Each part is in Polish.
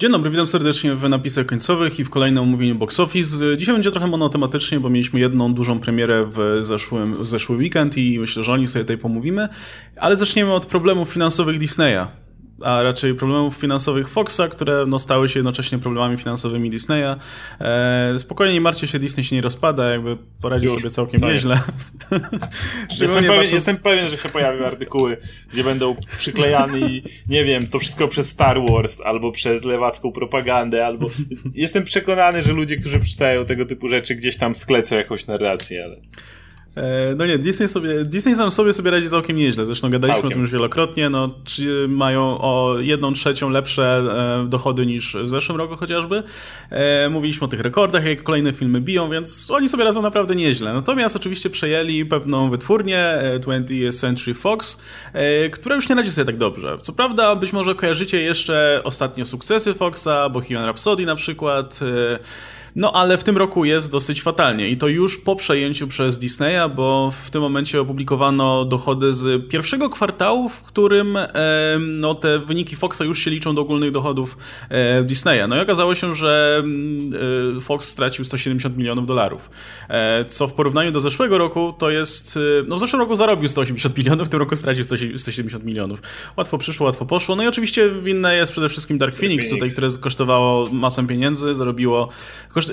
Dzień dobry, witam serdecznie w napisach końcowych i w kolejnym omówieniu Box Office. Dzisiaj będzie trochę monotematycznie, bo mieliśmy jedną dużą premierę w, zeszłym, w zeszły weekend i myślę, że o nich sobie tutaj pomówimy. Ale zaczniemy od problemów finansowych Disneya a raczej problemów finansowych Foxa, które no, stały się jednocześnie problemami finansowymi Disneya. E, spokojnie nie martwcie się, Disney się nie rozpada, jakby poradził sobie całkiem nieźle. jestem, pewien, jestem pewien, że się pojawią artykuły, gdzie będą przyklejani, nie wiem, to wszystko przez Star Wars, albo przez lewacką propagandę, albo... Jestem przekonany, że ludzie, którzy czytają tego typu rzeczy, gdzieś tam sklecą jakąś narrację, ale... E, no nie, Disney, sobie, Disney sam sobie sobie radzi całkiem nieźle. Zresztą gadaliśmy całkiem. o tym już wielokrotnie. No, mają o jedną trzecią lepsze e, dochody niż w zeszłym roku chociażby. E, mówiliśmy o tych rekordach, jak kolejne filmy biją, więc oni sobie radzą naprawdę nieźle. Natomiast oczywiście przejęli pewną wytwórnię 20th Century Fox, która już nie radzi sobie tak dobrze. Co prawda, być może kojarzycie jeszcze ostatnie sukcesy Foxa, Bohemian Rhapsody na przykład. No ale w tym roku jest dosyć fatalnie i to już po przejęciu przez Disneya, bo w tym momencie opublikowano dochody z pierwszego kwartału, w którym e, no, te wyniki Foxa już się liczą do ogólnych dochodów e, Disneya. No i okazało się, że e, Fox stracił 170 milionów dolarów, e, co w porównaniu do zeszłego roku to jest, e, no w zeszłym roku zarobił 180 milionów, w tym roku stracił 170 milionów. Łatwo przyszło, łatwo poszło. No i oczywiście winne jest przede wszystkim Dark Phoenix, Dark Phoenix. tutaj, które kosztowało masę pieniędzy, zarobiło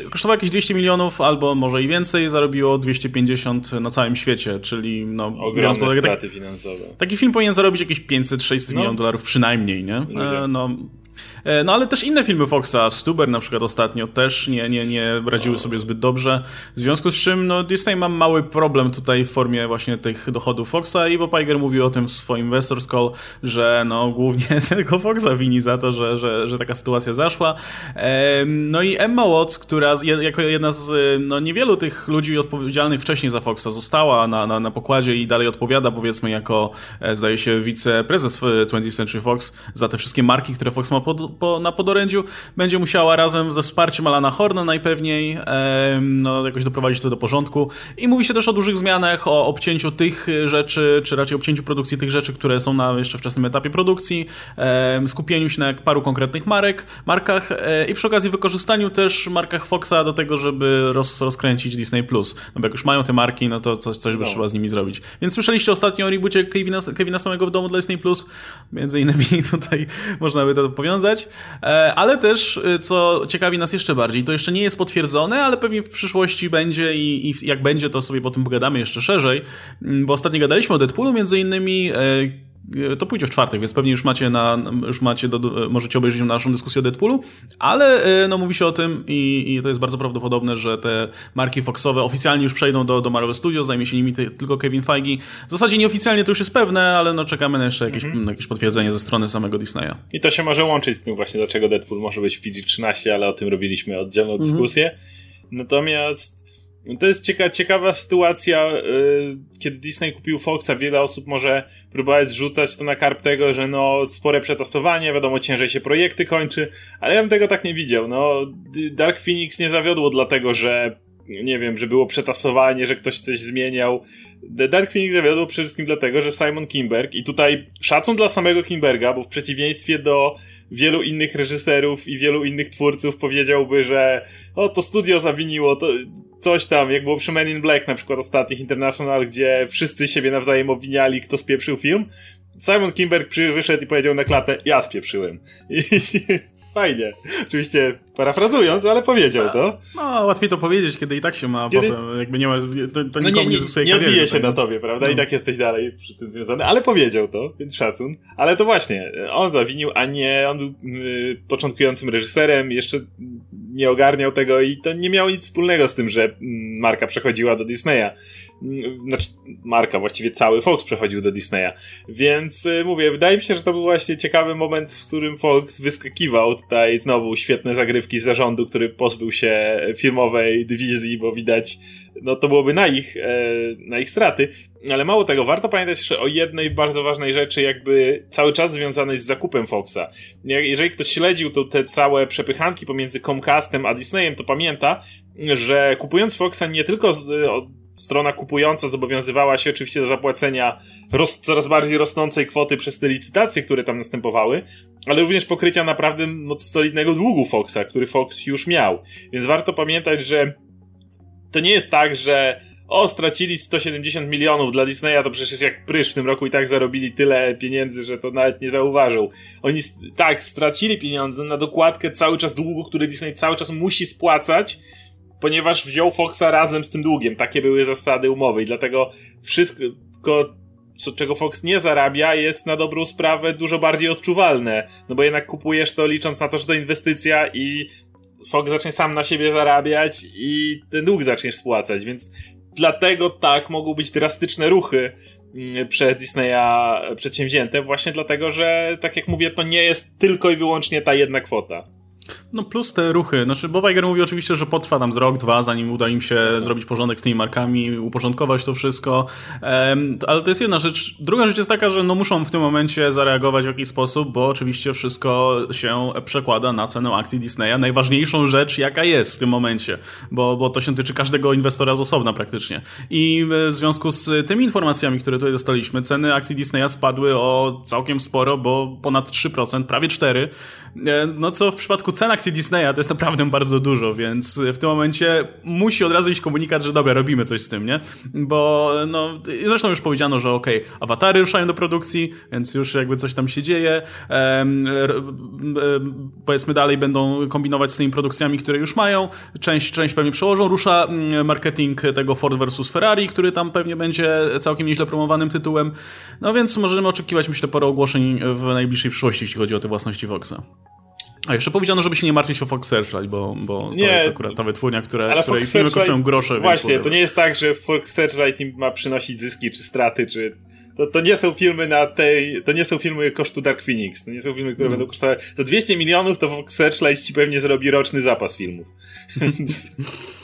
kosztowało jakieś 200 milionów, albo może i więcej, zarobiło 250 na całym świecie, czyli no... Ogromne straty tak, finansowe. Taki film powinien zarobić jakieś 500-600 no. milionów dolarów przynajmniej, nie? E, no, E, no ale też inne filmy Foxa, Stuber na przykład ostatnio też nie, nie, nie radziły sobie zbyt dobrze, w związku z czym no, Disney ma mały problem tutaj w formie właśnie tych dochodów Foxa i Bob Iger mówił o tym w swoim Investors Call, że no głównie tylko Foxa wini za to, że, że, że taka sytuacja zaszła. No i Emma Watts, która jako jedna z no, niewielu tych ludzi odpowiedzialnych wcześniej za Foxa została na, na, na pokładzie i dalej odpowiada powiedzmy jako e, zdaje się wiceprezes 20th Century Fox za te wszystkie marki, które Fox ma po, na podorędziu, będzie musiała razem ze wsparciem Alana Horna najpewniej e, no, jakoś doprowadzić to do porządku. I mówi się też o dużych zmianach, o obcięciu tych rzeczy, czy raczej obcięciu produkcji tych rzeczy, które są na jeszcze wczesnym etapie produkcji, e, skupieniu się na paru konkretnych marek, markach e, i przy okazji wykorzystaniu też markach Foxa do tego, żeby roz, rozkręcić Disney+. Plus. No bo jak już mają te marki, no to coś, coś by no. trzeba z nimi zrobić. Więc słyszeliście ostatnio o reboocie Kevina, Kevina samego w domu dla Disney+. Plus. Między innymi tutaj można by to powiązać. E, ale też, e, co ciekawi nas jeszcze bardziej, to jeszcze nie jest potwierdzone, ale pewnie w przyszłości będzie i, i jak będzie, to sobie potem pogadamy jeszcze szerzej, mm, bo ostatnio gadaliśmy o Deadpoolu między innymi, e, to pójdzie w czwartek, więc pewnie już macie, na, już macie do, możecie obejrzeć naszą dyskusję o Deadpoolu, ale e, no, mówi się o tym i, i to jest bardzo prawdopodobne, że te marki Foxowe oficjalnie już przejdą do, do Marvel Studios, zajmie się nimi tylko Kevin Feige. W zasadzie nieoficjalnie to już jest pewne, ale no czekamy na jeszcze jakieś, mhm. jakieś potwierdzenie ze strony samego Disneya. I to się może łączyć z tym właśnie, dlaczego Deadpool może być w PG-13, ale o tym robiliśmy oddzielną mhm. dyskusję. Natomiast to jest cieka ciekawa sytuacja, yy, kiedy Disney kupił Foxa, wiele osób może próbować zrzucać to na karp tego, że no spore przetasowanie, wiadomo ciężej się projekty kończy, ale ja bym tego tak nie widział, no Dark Phoenix nie zawiodło dlatego, że nie wiem, że było przetasowanie, że ktoś coś zmieniał. The Dark Phoenix zawiodło przede wszystkim dlatego, że Simon Kimberg i tutaj szacun dla samego Kimberga, bo w przeciwieństwie do wielu innych reżyserów i wielu innych twórców powiedziałby, że o, to studio zawiniło, to coś tam, jak było przy Men in Black na przykład ostatnich International, gdzie wszyscy siebie nawzajem obwiniali, kto spieprzył film. Simon Kimberg wyszedł i powiedział na klatę, ja spieprzyłem. I fajnie. Oczywiście parafrazując, ale powiedział to. No, łatwiej to powiedzieć, kiedy i tak się ma kiedy... potem, jakby nie ma, to, to no nikomu nie, nie, nie odbije się na tobie, prawda? No. I tak jesteś dalej przy tym związany, ale powiedział to, więc szacun. Ale to właśnie, on zawinił, a nie, on był y, początkującym reżyserem, jeszcze nie ogarniał tego i to nie miało nic wspólnego z tym, że mm, marka przechodziła do Disneya. Mm, znaczy, marka, właściwie cały Fox przechodził do Disneya. Więc y, mówię, wydaje mi się, że to był właśnie ciekawy moment, w którym Fox wyskakiwał. Tutaj znowu świetne zagrywki zarządu, który pozbył się filmowej dywizji, bo widać, no to byłoby na ich, e, na ich straty. Ale mało tego, warto pamiętać jeszcze o jednej bardzo ważnej rzeczy, jakby cały czas związanej z zakupem Foxa. Jeżeli ktoś śledził to te całe przepychanki pomiędzy Comcastem a Disneyem, to pamięta, że kupując Foxa nie tylko z, strona kupująca zobowiązywała się oczywiście do zapłacenia roz, coraz bardziej rosnącej kwoty przez te licytacje, które tam następowały, ale również pokrycia naprawdę solidnego długu Foxa, który Fox już miał. Więc warto pamiętać, że to nie jest tak, że o, stracili 170 milionów dla Disneya, to przecież jak prysz w tym roku i tak zarobili tyle pieniędzy, że to nawet nie zauważył. Oni tak, stracili pieniądze na dokładkę cały czas długu, który Disney cały czas musi spłacać, ponieważ wziął Foxa razem z tym długiem. Takie były zasady umowy i dlatego wszystko, co, czego Fox nie zarabia, jest na dobrą sprawę dużo bardziej odczuwalne. No bo jednak kupujesz to licząc na to, że to inwestycja i Fox zacznie sam na siebie zarabiać i ten dług zaczniesz spłacać, więc dlatego tak mogą być drastyczne ruchy mm, przez Disneya przedsięwzięte, właśnie dlatego, że tak jak mówię, to nie jest tylko i wyłącznie ta jedna kwota. No plus te ruchy. Znaczy Bob Iger mówi oczywiście, że potrwa tam z rok, dwa, zanim uda im się Jasne. zrobić porządek z tymi markami, uporządkować to wszystko. Um, ale to jest jedna rzecz. Druga rzecz jest taka, że no muszą w tym momencie zareagować w jakiś sposób, bo oczywiście wszystko się przekłada na cenę akcji Disneya. Najważniejszą rzecz, jaka jest w tym momencie, bo, bo to się tyczy każdego inwestora z osobna praktycznie. I w związku z tymi informacjami, które tutaj dostaliśmy, ceny akcji Disneya spadły o całkiem sporo, bo ponad 3%, prawie 4%. E, no co w przypadku cen akcji Disneya to jest naprawdę bardzo dużo, więc w tym momencie musi od razu iść komunikat, że dobra, robimy coś z tym, nie? Bo no, zresztą już powiedziano, że okej, okay, awatary ruszają do produkcji, więc już jakby coś tam się dzieje. Ehm, powiedzmy dalej będą kombinować z tymi produkcjami, które już mają. Część, część pewnie przełożą. Rusza mm, marketing tego Ford versus Ferrari, który tam pewnie będzie całkiem nieźle promowanym tytułem. No więc możemy oczekiwać, myślę, parę ogłoszeń w najbliższej przyszłości, jeśli chodzi o te własności Voxa. A jeszcze powiedziano, żeby się nie martwić o Fox Searchlight, bo, bo nie, to jest akurat ta wytwórnia, która, ale której filmy kosztują grosze. Właśnie, to nie jest tak, że Fox Searchlight im ma przynosić zyski, czy straty, czy... To, to nie są filmy na tej... To nie są filmy kosztu Dark Phoenix. To nie są filmy, które mm. będą kosztowały... Za 200 milionów to Fox Searchlight ci pewnie zrobi roczny zapas filmów.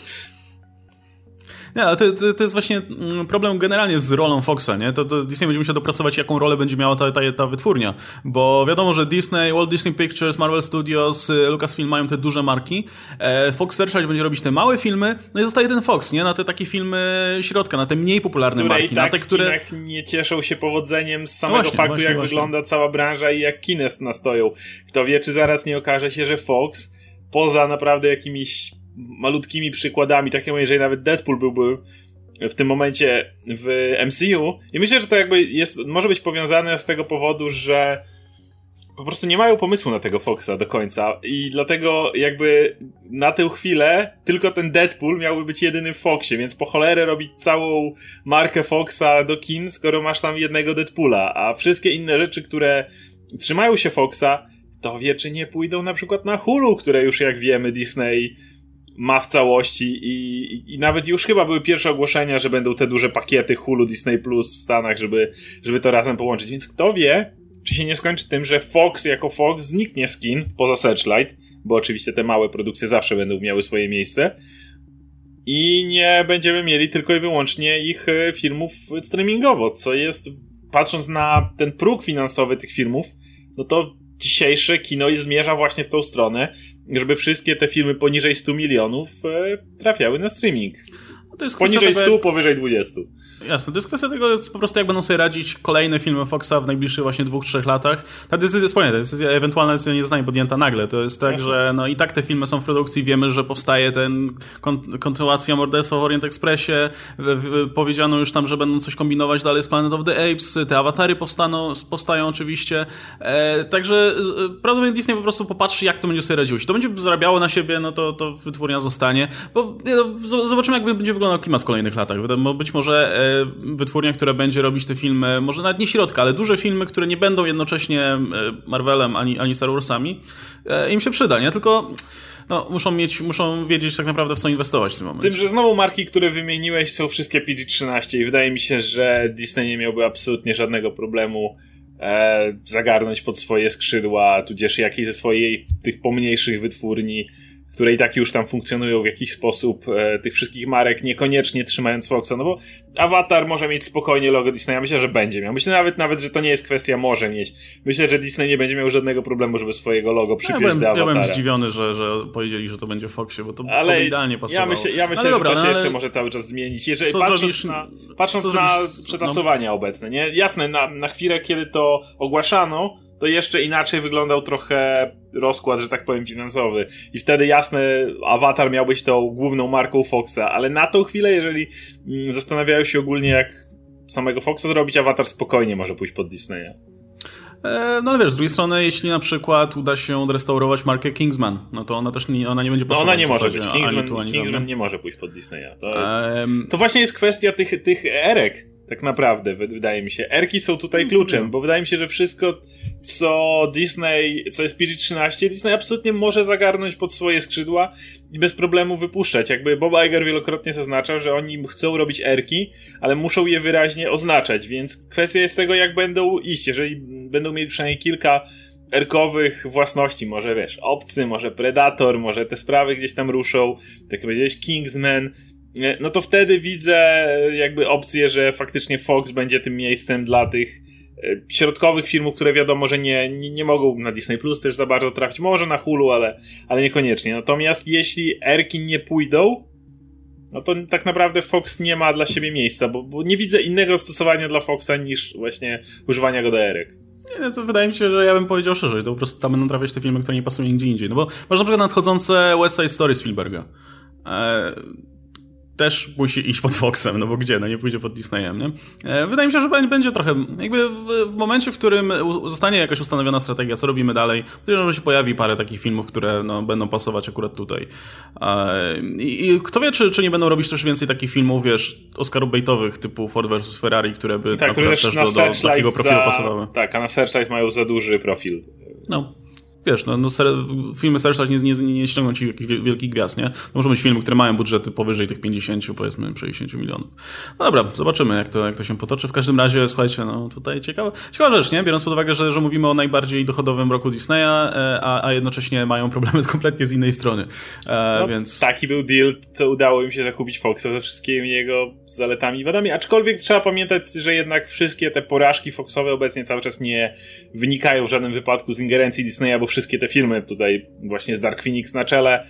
Nie, ale to, to, to, jest właśnie mm, problem generalnie z rolą Foxa, nie? To, to Disney będzie musiał dopracować, jaką rolę będzie miała ta, ta, ta wytwórnia. Bo wiadomo, że Disney, Walt Disney Pictures, Marvel Studios, y, Lucasfilm mają te duże marki. E, Fox Searchlight będzie robić te małe filmy, no i zostaje ten Fox, nie? Na te takie filmy środka, na te mniej popularne które marki. I tak na te, które nie cieszą się powodzeniem z samego właśnie, faktu, właśnie, jak właśnie. wygląda cała branża i jak kines nastoją. Kto wie, czy zaraz nie okaże się, że Fox poza naprawdę jakimiś malutkimi przykładami, tak jak jeżeli nawet Deadpool byłby w tym momencie w MCU. I myślę, że to jakby jest, może być powiązane z tego powodu, że po prostu nie mają pomysłu na tego Foxa do końca i dlatego jakby na tę chwilę tylko ten Deadpool miałby być jedynym Foxie, więc po cholerę robić całą markę Foxa do kin, skoro masz tam jednego Deadpoola, a wszystkie inne rzeczy, które trzymają się Foxa, to wie, czy nie pójdą na przykład na Hulu, które już jak wiemy Disney ma w całości i, i, i, nawet już chyba były pierwsze ogłoszenia, że będą te duże pakiety Hulu, Disney Plus w Stanach, żeby, żeby to razem połączyć. Więc kto wie, czy się nie skończy tym, że Fox jako Fox zniknie z kin poza Searchlight, bo oczywiście te małe produkcje zawsze będą miały swoje miejsce i nie będziemy mieli tylko i wyłącznie ich e, filmów streamingowo, co jest, patrząc na ten próg finansowy tych filmów, no to dzisiejsze kino zmierza właśnie w tą stronę, żeby wszystkie te filmy poniżej 100 milionów e, trafiały na streaming. No poniżej 100, powyżej 20. Jasne, to jest kwestia tego, po prostu jak będą sobie radzić kolejne filmy Foxa w najbliższych właśnie dwóch, trzech latach. Ta decyzja, wspomnę, ta decyzja, ewentualna decyzja nie zostanie podjęta nagle. To jest tak, Jasne. że no i tak te filmy są w produkcji, wiemy, że powstaje ten kon kontynuacja Morderstwa w Orient Expressie, w, w, powiedziano już tam, że będą coś kombinować dalej z Planet of the Apes, te awatary powstaną, powstają oczywiście. E, także e, prawdopodobnie Disney po prostu popatrzy, jak to będzie sobie radziło. Jeśli to będzie zarabiało na siebie, no to, to wytwórnia zostanie. Bo no, zobaczymy, jak będzie wyglądał klimat w kolejnych latach. Bo być może e, wytwórnia, która będzie robić te filmy, może nawet nie środka, ale duże filmy, które nie będą jednocześnie e, Marvelem ani, ani Star Warsami, e, im się przyda, nie? Tylko no, muszą mieć, muszą wiedzieć tak naprawdę w co inwestować w tym momencie. Tym, że znowu marki, które wymieniłeś są wszystkie PG-13 i wydaje mi się, że Disney nie miałby absolutnie żadnego problemu e, zagarnąć pod swoje skrzydła, tudzież jakiejś ze swojej tych pomniejszych wytwórni które i tak już tam funkcjonują w jakiś sposób, e, tych wszystkich marek, niekoniecznie trzymając Foxa, no bo Avatar może mieć spokojnie logo Disneya. Myślę, że będzie miał. Myślę nawet, nawet, że to nie jest kwestia może mieć. Myślę, że Disney nie będzie miał żadnego problemu, żeby swojego logo przypiąć ja byłem, do Avatara. Ja byłem zdziwiony, że, że powiedzieli, że to będzie Foxie, bo to, ale to idealnie pasowało. Ja myślę, ja myślę że dobra, to się no, jeszcze może cały czas zmienić. Jeżeli co patrząc zrobisz, na, patrząc na zrobisz, przetasowania no. obecne, nie? Jasne, na, na chwilę, kiedy to ogłaszano, to jeszcze inaczej wyglądał trochę rozkład, że tak powiem, finansowy. I wtedy jasne, Avatar miał być tą główną marką Foxa, ale na tą chwilę, jeżeli mm, zastanawiają się ogólnie, jak samego Foxa zrobić, Avatar spokojnie może pójść pod Disneya. E, no ale wiesz, z drugiej strony, jeśli na przykład uda się odrestaurować markę Kingsman, no to ona też nie, ona nie będzie pasować. No ona nie może być. Kingsman, tu, Kingsman nie może pójść pod Disneya. To, um... to właśnie jest kwestia tych, tych erek tak naprawdę, wydaje mi się. Erki są tutaj mm, kluczem, bo wydaje mi się, że wszystko, co Disney, co jest PG-13, Disney absolutnie może zagarnąć pod swoje skrzydła i bez problemu wypuszczać. Jakby Bob Iger wielokrotnie zaznaczał, że oni chcą robić erki, ale muszą je wyraźnie oznaczać, więc kwestia jest tego, jak będą iść. Jeżeli będą mieli przynajmniej kilka erkowych własności, może wiesz, obcy, może Predator, może te sprawy gdzieś tam ruszą, tak jak powiedziałeś, Kingsman, no to wtedy widzę jakby opcję, że faktycznie Fox będzie tym miejscem dla tych e, środkowych filmów, które wiadomo, że nie, nie, nie mogą na Disney Plus też za bardzo trafić. Może na Hulu, ale, ale niekoniecznie. Natomiast jeśli Erki nie pójdą, no to tak naprawdę Fox nie ma dla siebie miejsca, bo, bo nie widzę innego stosowania dla Foxa niż właśnie używania go do Erek. Nie, to wydaje mi się, że ja bym powiedział szerzej, to po prostu tam będą trafiać te filmy, które nie pasują nigdzie indziej. No bo masz na przykład nadchodzące West Side Story Spielberga. Eee, też musi iść pod Foxem, no bo gdzie? No nie pójdzie pod Disneyem, nie? E, wydaje mi się, że będzie trochę, jakby w, w momencie, w którym zostanie jakaś ustanowiona strategia, co robimy dalej, to się pojawi parę takich filmów, które no, będą pasować akurat tutaj. E, I, I, kto wie, czy, czy nie będą robić też więcej takich filmów, wiesz, Oscar-baitowych typu Ford vs. Ferrari, które by tak, które też, też do, do takiego profilu za, pasowały. Tak, a na Searchlight mają za duży profil. No wiesz, no, no ser, filmy Searchlight nie, nie, nie ściągną ci jakichś wielkich gwiazd, nie? To muszą być filmy, które mają budżety powyżej tych 50, powiedzmy 60 milionów. No dobra, zobaczymy jak to, jak to się potoczy. W każdym razie, słuchajcie, no tutaj ciekawa, ciekawa rzecz, nie? Biorąc pod uwagę, że, że mówimy o najbardziej dochodowym roku Disneya, e, a, a jednocześnie mają problemy kompletnie z innej strony. E, no, więc... Taki był deal, to udało im się zakupić Foxa ze wszystkimi jego zaletami i wadami, aczkolwiek trzeba pamiętać, że jednak wszystkie te porażki Foxowe obecnie cały czas nie wynikają w żadnym wypadku z ingerencji Disneya, bo wszystkie te filmy tutaj właśnie z Dark Phoenix na czele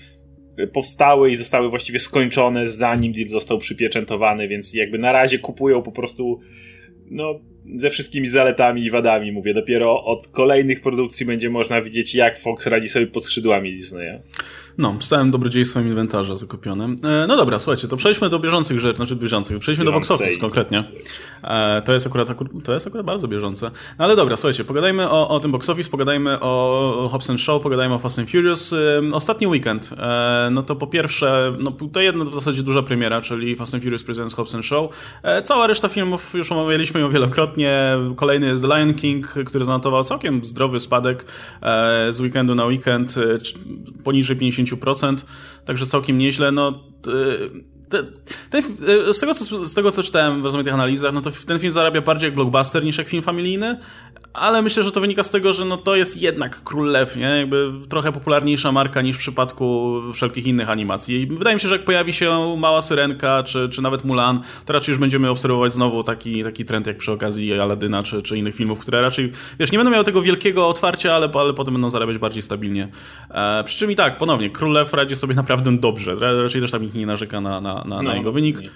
powstały i zostały właściwie skończone zanim deal został przypieczętowany, więc jakby na razie kupują po prostu no, ze wszystkimi zaletami i wadami, mówię. Dopiero od kolejnych produkcji będzie można widzieć, jak Fox radzi sobie pod skrzydłami Disneya. No, z całym dobrodziejstwem inwentarza zakupionym. E, no dobra, słuchajcie, to przejdźmy do bieżących rzeczy, znaczy bieżących, przejdźmy do box office konkretnie. E, to jest akurat, to jest akurat bardzo bieżące. No ale dobra, słuchajcie, pogadajmy o, o tym box office, pogadajmy o Hobbs Show, pogadajmy o Fast and Furious. Ostatni weekend, e, no to po pierwsze, no to jedna w zasadzie duża premiera, czyli Fast and Furious Presents Hobbs Show. Cała reszta filmów, już omawialiśmy ją wielokrotnie. Kolejny jest The Lion King, który zanotował całkiem zdrowy spadek z weekendu na weekend, poniżej 50 10%, także całkiem nieźle. No, ten, ten, z, tego, co, z tego, co czytałem w rozmaitych analizach, no to ten film zarabia bardziej jak blockbuster niż jak film familijny, ale myślę, że to wynika z tego, że no to jest jednak Król Lew, nie? Jakby trochę popularniejsza marka niż w przypadku wszelkich innych animacji. I wydaje mi się, że jak pojawi się Mała Syrenka, czy, czy nawet Mulan, to raczej już będziemy obserwować znowu taki, taki trend jak przy okazji Aladyna, czy, czy innych filmów, które raczej, wiesz, nie będą miały tego wielkiego otwarcia, ale, ale potem będą zarabiać bardziej stabilnie. E, przy czym i tak, ponownie, Król Lew radzi sobie naprawdę dobrze. Raczej też tam nikt nie narzeka na, na, na, no, na jego wynik. Nie.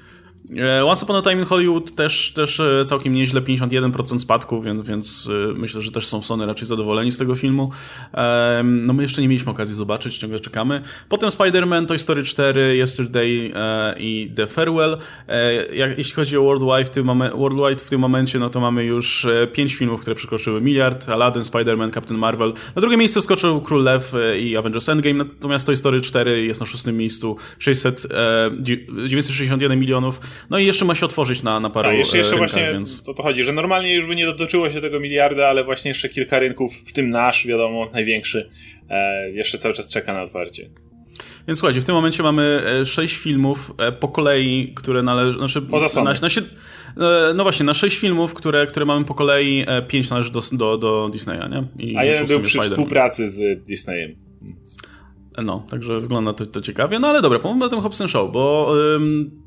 E, Once Upon a Time in Hollywood też, też e, całkiem nieźle, 51% spadku, więc, więc e, myślę, że też są Sony raczej zadowoleni z tego filmu. No my jeszcze nie mieliśmy okazji zobaczyć, ciągle czekamy. Potem Spider-Man, Toy Story 4, Yesterday i The Farewell. Jeśli chodzi o Worldwide w tym, Worldwide w tym momencie, no to mamy już 5 filmów, które przekroczyły miliard. Aladdin, Spider-Man, Captain Marvel. Na drugie miejsce wskoczył Król Lew i Avengers Endgame, natomiast Toy Story 4 jest na szóstym miejscu, 600, 961 milionów. No i jeszcze ma się otworzyć na, na paru A jeszcze, jeszcze rynkach, właśnie więc... to, to chodzi, że normalnie już by nie dotyczyło się tego miliarda, ale właśnie jeszcze kilka rynków, w tym nasz, wiadomo, największy, e, jeszcze cały czas czeka na otwarcie. Więc słuchajcie, w tym momencie mamy e, sześć filmów e, po kolei, które należą. Znaczy, Poza na, na, e, no właśnie, na sześć filmów, które, które mamy po kolei, pięć należy do, do, do Disneya, nie? I A jeden był przy współpracy z Disneyem. No, także wygląda to, to ciekawie. No ale dobra, pomówmy o tym Hobson Show, bo ym, e,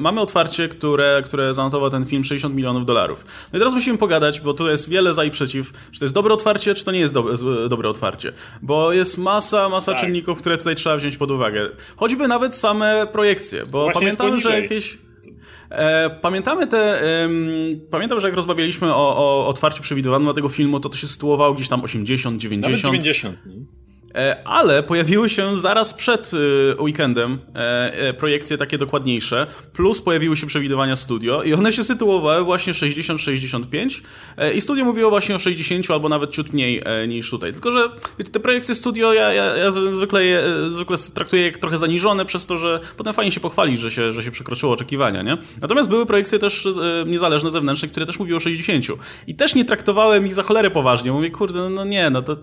mamy otwarcie, które, które zanotował ten film 60 milionów dolarów. No i teraz musimy pogadać, bo tu jest wiele za i przeciw, czy to jest dobre otwarcie, czy to nie jest dobre, dobre otwarcie. Bo jest masa, masa tak. czynników, które tutaj trzeba wziąć pod uwagę. Choćby nawet same projekcje, bo Właśnie pamiętam, że jakieś... E, pamiętamy te. pamiętam, że jak rozmawialiśmy o, o otwarciu przewidywanym tego filmu, to to się sytuowało gdzieś tam 80, 90. Nawet 90. E, ale pojawiły się zaraz przed e, weekendem e, projekcje takie dokładniejsze, plus pojawiły się przewidywania studio i one się sytuowały właśnie 60-65 i studio mówiło właśnie o 60 albo nawet ciut mniej niż tutaj. Tylko, że te projekcje studio ja, ja, ja zwykle, je, zwykle traktuję jak trochę zaniżone przez to, że potem fajnie się pochwalić, że się, że się przekroczyło oczekiwania, nie? Natomiast były projekcje też niezależne, zewnętrzne, które też mówiły o 60 i też nie traktowałem ich za cholerę poważnie. Mówię, kurde, no nie, no to,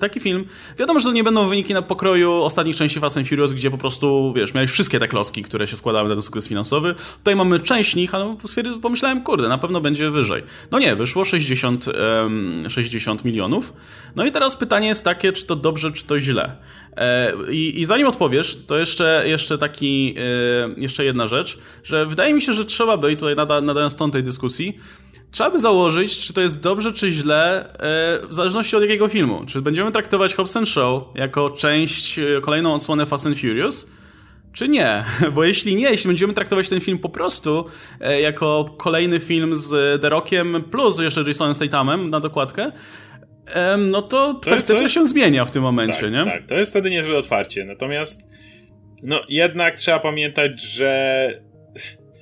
taki film, wiadomo, że to nie będą wyniki na pokroju ostatnich części Fast and Furious, gdzie po prostu, wiesz, miałeś wszystkie te kloski, które się składały na ten sukces finansowy. Tutaj mamy część nich, ale pomyślałem, kurde, na pewno będzie wyżej. No nie, wyszło 60, um, 60 milionów. No i teraz pytanie jest takie, czy to dobrze, czy to źle. E, I, I, zanim odpowiesz, to jeszcze, jeszcze taki, e, jeszcze jedna rzecz, że wydaje mi się, że trzeba by, i tutaj nada, nadając ton tej dyskusji, trzeba by założyć, czy to jest dobrze, czy źle, e, w zależności od jakiego filmu. Czy będziemy traktować Hobbs Show jako część, kolejną odsłonę Fast and Furious, czy nie? Bo jeśli nie, jeśli będziemy traktować ten film po prostu jako kolejny film z The Rockiem plus jeszcze Jasonem Stathamem na dokładkę, no to, to percepcja się zmienia w tym momencie, tak, nie? Tak, to jest wtedy niezłe otwarcie. Natomiast no jednak trzeba pamiętać, że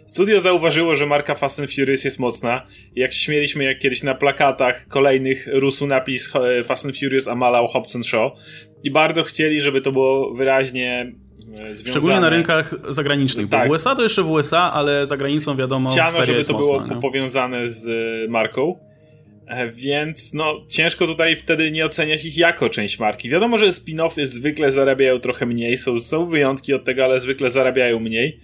studio zauważyło, że marka Fast and Furious jest mocna. Jak się śmieliśmy jak kiedyś na plakatach kolejnych rósł napis e, Fast and Furious, a malał Hobbs Show. I bardzo chcieli, żeby to było wyraźnie e, Związane. Szczególnie na rynkach zagranicznych, tak. bo w USA to jeszcze w USA, ale za granicą wiadomo Chciano, żeby to mocno, było nie? powiązane z e, marką. Więc no, ciężko tutaj wtedy nie oceniać ich jako część marki. Wiadomo, że spin-offy zwykle zarabiają trochę mniej, są, są wyjątki od tego, ale zwykle zarabiają mniej.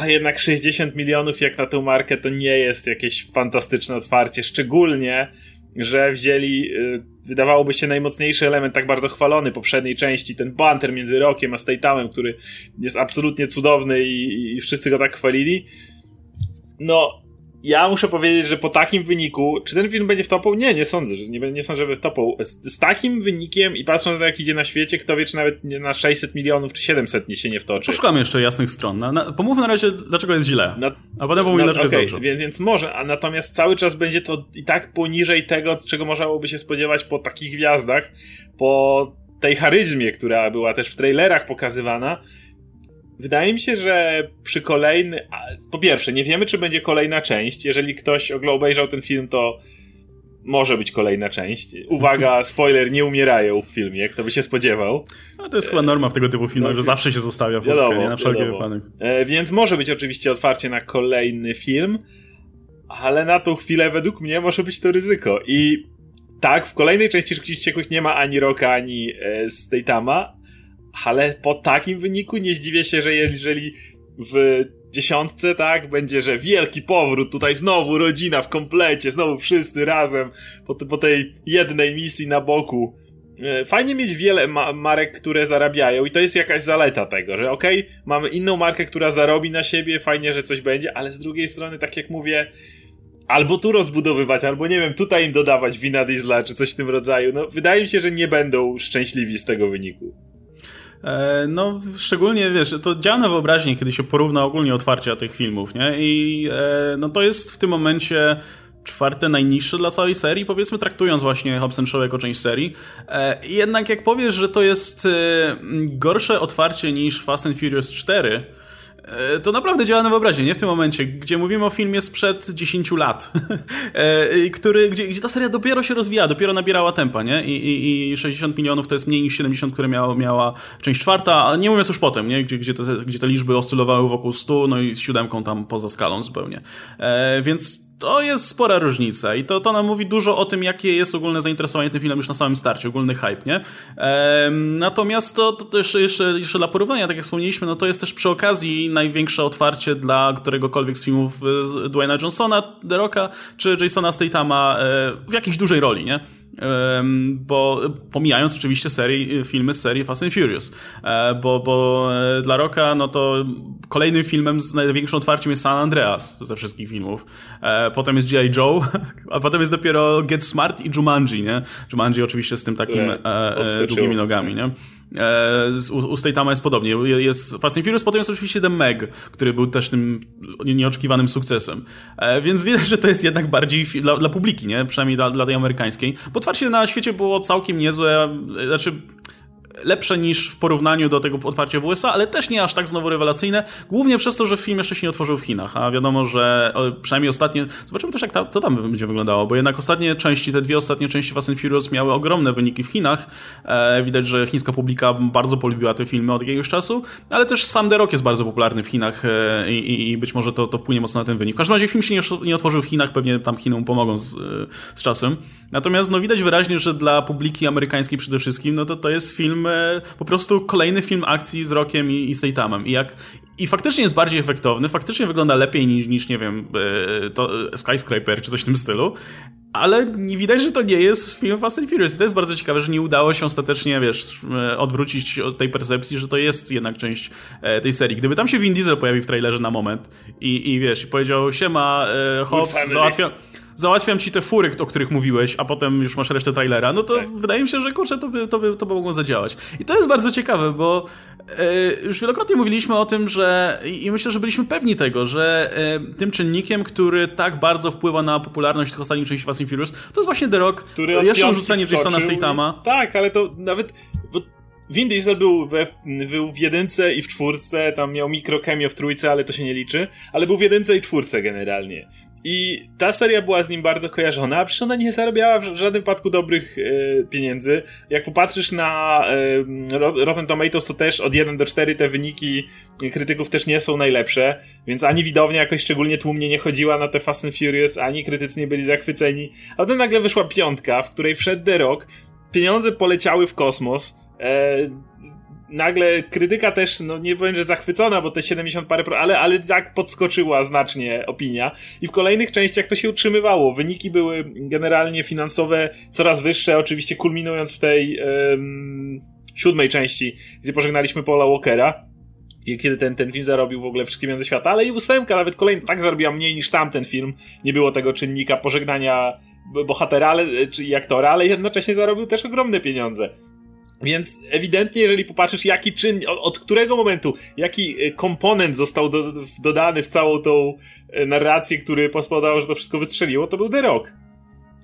Ale jednak 60 milionów jak na tę markę to nie jest jakieś fantastyczne otwarcie, szczególnie, że wzięli, y, wydawałoby się najmocniejszy element, tak bardzo chwalony poprzedniej części, ten banter między Rockiem a State'amem, który jest absolutnie cudowny i, i wszyscy go tak chwalili. No, ja muszę powiedzieć, że po takim wyniku, czy ten film będzie w topą? Nie, nie sądzę, że nie, nie sądzę, że w topą. Z, z, takim wynikiem i patrząc na to, jak idzie na świecie, kto wie, czy nawet na 600 milionów, czy 700 nie się nie wtoczy. Poszukamy jeszcze jasnych stron. Na, na, pomówmy na razie, dlaczego jest źle. Na, a potem pomówmy, dlaczego okay, jest dobrze. Więc, więc może, a natomiast cały czas będzie to i tak poniżej tego, czego można byłoby się spodziewać po takich gwiazdach, po tej charyzmie, która była też w trailerach pokazywana, Wydaje mi się, że przy kolejny. Po pierwsze, nie wiemy, czy będzie kolejna część. Jeżeli ktoś obejrzał ten film, to może być kolejna część. Uwaga, spoiler, nie umierają w filmie, kto by się spodziewał. No to jest chyba norma w tego typu filmach, no, że zawsze się zostawia fotkę, wiadomo, nie? Na wszelki wypadek. E, więc może być oczywiście otwarcie na kolejny film, ale na tą chwilę według mnie może być to ryzyko. I tak, w kolejnej części Szybkich Wściekłych nie ma ani Roka, ani e, Statama, ale po takim wyniku nie zdziwię się, że jeżeli w dziesiątce, tak, będzie, że wielki powrót, tutaj znowu rodzina w komplecie, znowu wszyscy razem po, po tej jednej misji na boku. E, fajnie mieć wiele ma marek, które zarabiają i to jest jakaś zaleta tego, że okej, okay, mamy inną markę, która zarobi na siebie, fajnie, że coś będzie, ale z drugiej strony, tak jak mówię, albo tu rozbudowywać, albo nie wiem, tutaj im dodawać wina diesla, czy coś w tym rodzaju. No, wydaje mi się, że nie będą szczęśliwi z tego wyniku. E, no, szczególnie, wiesz, to działa na wyobraźnię, kiedy się porówna ogólnie otwarcia tych filmów, nie? I e, no to jest w tym momencie czwarte najniższe dla całej serii, powiedzmy traktując właśnie Hobbs Show jako część serii. E, jednak jak powiesz, że to jest gorsze otwarcie niż Fast and Furious 4, E, to naprawdę działa na wyobraźnię, nie w tym momencie, gdzie mówimy o filmie sprzed 10 lat, e, który, gdzie, gdzie ta seria dopiero się rozwija, dopiero nabierała tempa, nie? I, i, i 60 milionów to jest mniej niż 70, które miała, miała część czwarta, a nie mówiąc już potem, nie? Gdzie, gdzie, te, gdzie te liczby oscylowały wokół 100, no i z siódemką tam poza skalą zupełnie. E, więc to jest spora różnica i to, to nam mówi dużo o tym, jakie jest ogólne zainteresowanie tym filmem już na samym starcie, ogólny hype, nie? Ehm, natomiast to, to jeszcze, jeszcze, jeszcze dla porównania, tak jak wspomnieliśmy, no to jest też przy okazji największe otwarcie dla któregokolwiek z filmów Dwayna Johnsona, The Rocka, czy Jasona Statama e, w jakiejś dużej roli, nie? Bo pomijając oczywiście serii, filmy z serii Fast and Furious, e, bo, bo e, dla Rocka no to kolejnym filmem z największym otwarciem jest San Andreas ze wszystkich filmów. E, potem jest G.I. Joe, a potem jest dopiero Get Smart i Jumanji, nie? Jumanji oczywiście z tym takim e, długimi nogami, nie? U, u Statama jest podobnie. Jest Fast and Furious, potem jest oczywiście The Meg, który był też tym nieoczekiwanym sukcesem. Więc widać, że to jest jednak bardziej dla, dla publiki, nie? Przynajmniej dla, dla tej amerykańskiej. Bo na świecie było całkiem niezłe. Znaczy, lepsze niż w porównaniu do tego otwarcia w USA, ale też nie aż tak znowu rewelacyjne, głównie przez to, że film jeszcze się nie otworzył w Chinach, a wiadomo, że przynajmniej ostatnie, zobaczymy też jak ta, to tam będzie wyglądało, bo jednak ostatnie części, te dwie ostatnie części Fast and Furious miały ogromne wyniki w Chinach, e, widać, że chińska publika bardzo polubiła te filmy od jakiegoś czasu, ale też sam The Rock jest bardzo popularny w Chinach e, i, i, być może to, to wpłynie mocno na ten wynik. W każdym razie film się nie, nie otworzył w Chinach, pewnie tam Chinom pomogą z, e, z czasem, natomiast no widać wyraźnie, że dla publiki amerykańskiej przede wszystkim, no to to jest film po prostu kolejny film akcji z Rockiem i, i Statamem. I jak i faktycznie jest bardziej efektowny, faktycznie wygląda lepiej niż, niż nie wiem, e, to Skyscraper czy coś w tym stylu, ale nie widać, że to nie jest film Fast and Furious. I to jest bardzo ciekawe, że nie udało się ostatecznie, wiesz, e, odwrócić od tej percepcji, że to jest jednak część e, tej serii. Gdyby tam się Vin Diesel pojawił w trailerze na moment i, i wiesz, powiedział, siema, Hobbs, załatwiam załatwiam ci te fury, o których mówiłeś, a potem już masz resztę trailera, no to tak. wydaje mi się, że kurczę, to by, to, by, to by mogło zadziałać. I to jest bardzo ciekawe, bo e, już wielokrotnie mówiliśmy o tym, że i myślę, że byliśmy pewni tego, że e, tym czynnikiem, który tak bardzo wpływa na popularność tych ostatnich części Fast and Furious, to jest właśnie The Rock, który jeszcze rzucenie Jasona Statama. Tak, ale to nawet... Bo... Vin Diesel był, we, był w jedynce i w czwórce, tam miał mikro cameo w trójce, ale to się nie liczy, ale był w jedynce i czwórce generalnie. I ta seria była z nim bardzo kojarzona, a przecież ona nie zarabiała w żadnym wypadku dobrych e, pieniędzy. Jak popatrzysz na e, Rotten Tomatoes, to też od 1 do 4 te wyniki krytyków też nie są najlepsze, więc ani widownia jakoś szczególnie tłumnie nie chodziła na te Fast and Furious, ani krytycy nie byli zachwyceni. A potem nagle wyszła piątka, w której wszedł The Rock, pieniądze poleciały w kosmos, e, nagle krytyka też, no nie powiem, że zachwycona, bo te 70 parę, ale, ale tak podskoczyła znacznie opinia. I w kolejnych częściach to się utrzymywało. Wyniki były generalnie finansowe coraz wyższe, oczywiście kulminując w tej siódmej części, gdzie pożegnaliśmy Paula Walkera kiedy ten, ten film zarobił w ogóle wszystkie pieniądze świata, ale i ósemka, nawet kolejny, tak zarobiła mniej niż tamten film. Nie było tego czynnika pożegnania bohatera ale, czy aktora, ale jednocześnie zarobił też ogromne pieniądze. Więc ewidentnie, jeżeli popatrzysz, jaki czyn, od, którego momentu, jaki e, komponent został do, dodany w całą tą e, narrację, który spowodował, że to wszystko wystrzeliło, to był The Rock.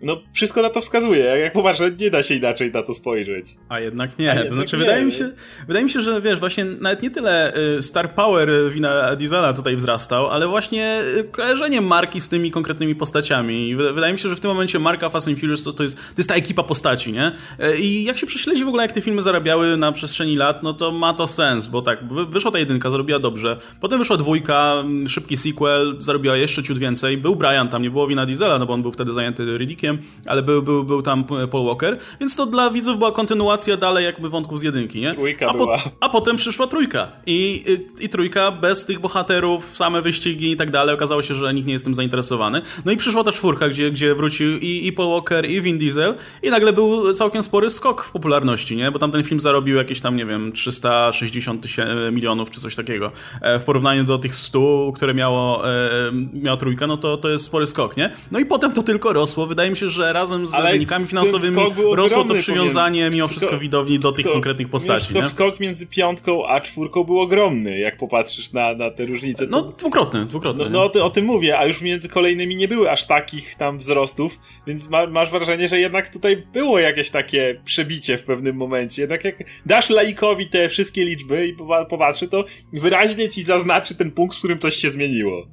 No, wszystko na to wskazuje. Jak popatrzę, nie da się inaczej na to spojrzeć. A jednak nie. A to znaczy, nie. wydaje mi, się, wydaje mi się, że wiesz, właśnie nawet nie tyle y, Star Power wina Diesela tutaj wzrastał, ale właśnie y, kojarzenie marki z tymi konkretnymi postaciami. Wydaje mi się, że w tym momencie marka Fast and Furious to, to, jest, to jest ta ekipa postaci, nie? Y, I jak się prześledzi w ogóle, jak te filmy zarabiały na przestrzeni lat, no to ma to sens, bo tak, wyszła ta jedynka, zarobiła dobrze, potem wyszła dwójka, mm, szybki sequel, zarobiła jeszcze ciut więcej, był Brian, tam nie było wina Diesela, no bo on był wtedy zajęty Riddickiem, ale był, był, był tam Paul Walker, więc to dla widzów była kontynuacja dalej jakby wątków z jedynki, nie? Trójka a, po, była. a potem przyszła trójka I, i, i trójka bez tych bohaterów, same wyścigi i tak dalej, okazało się, że nikt nie jest tym zainteresowany. No i przyszła ta czwórka, gdzie, gdzie wrócił i, i Paul Walker i Vin Diesel i nagle był całkiem spory skok w popularności, nie? Bo tam ten film zarobił jakieś tam, nie wiem, 360 tysięcy milionów czy coś takiego. E, w porównaniu do tych 100, które miało, e, miała trójka, no to, to jest spory skok, nie? No i potem to tylko rosło. Wydaje mi się, że razem z Ale wynikami finansowymi rosło to przywiązanie powiem. mimo wszystko tylko, widowni do tych tylko, konkretnych postaci. Wiesz, to skok między piątką a czwórką był ogromny, jak popatrzysz na, na te różnice. No dwukrotny, dwukrotny. No, no o, ty, o, tym mówię, a już między kolejnymi nie były aż takich tam wzrostów, więc ma, masz wrażenie, że jednak tutaj było jakieś takie przebicie w pewnym momencie. Jednak jak dasz laikowi te wszystkie liczby i popatrzy, to wyraźnie ci zaznaczy ten punkt, w którym coś się zmieniło.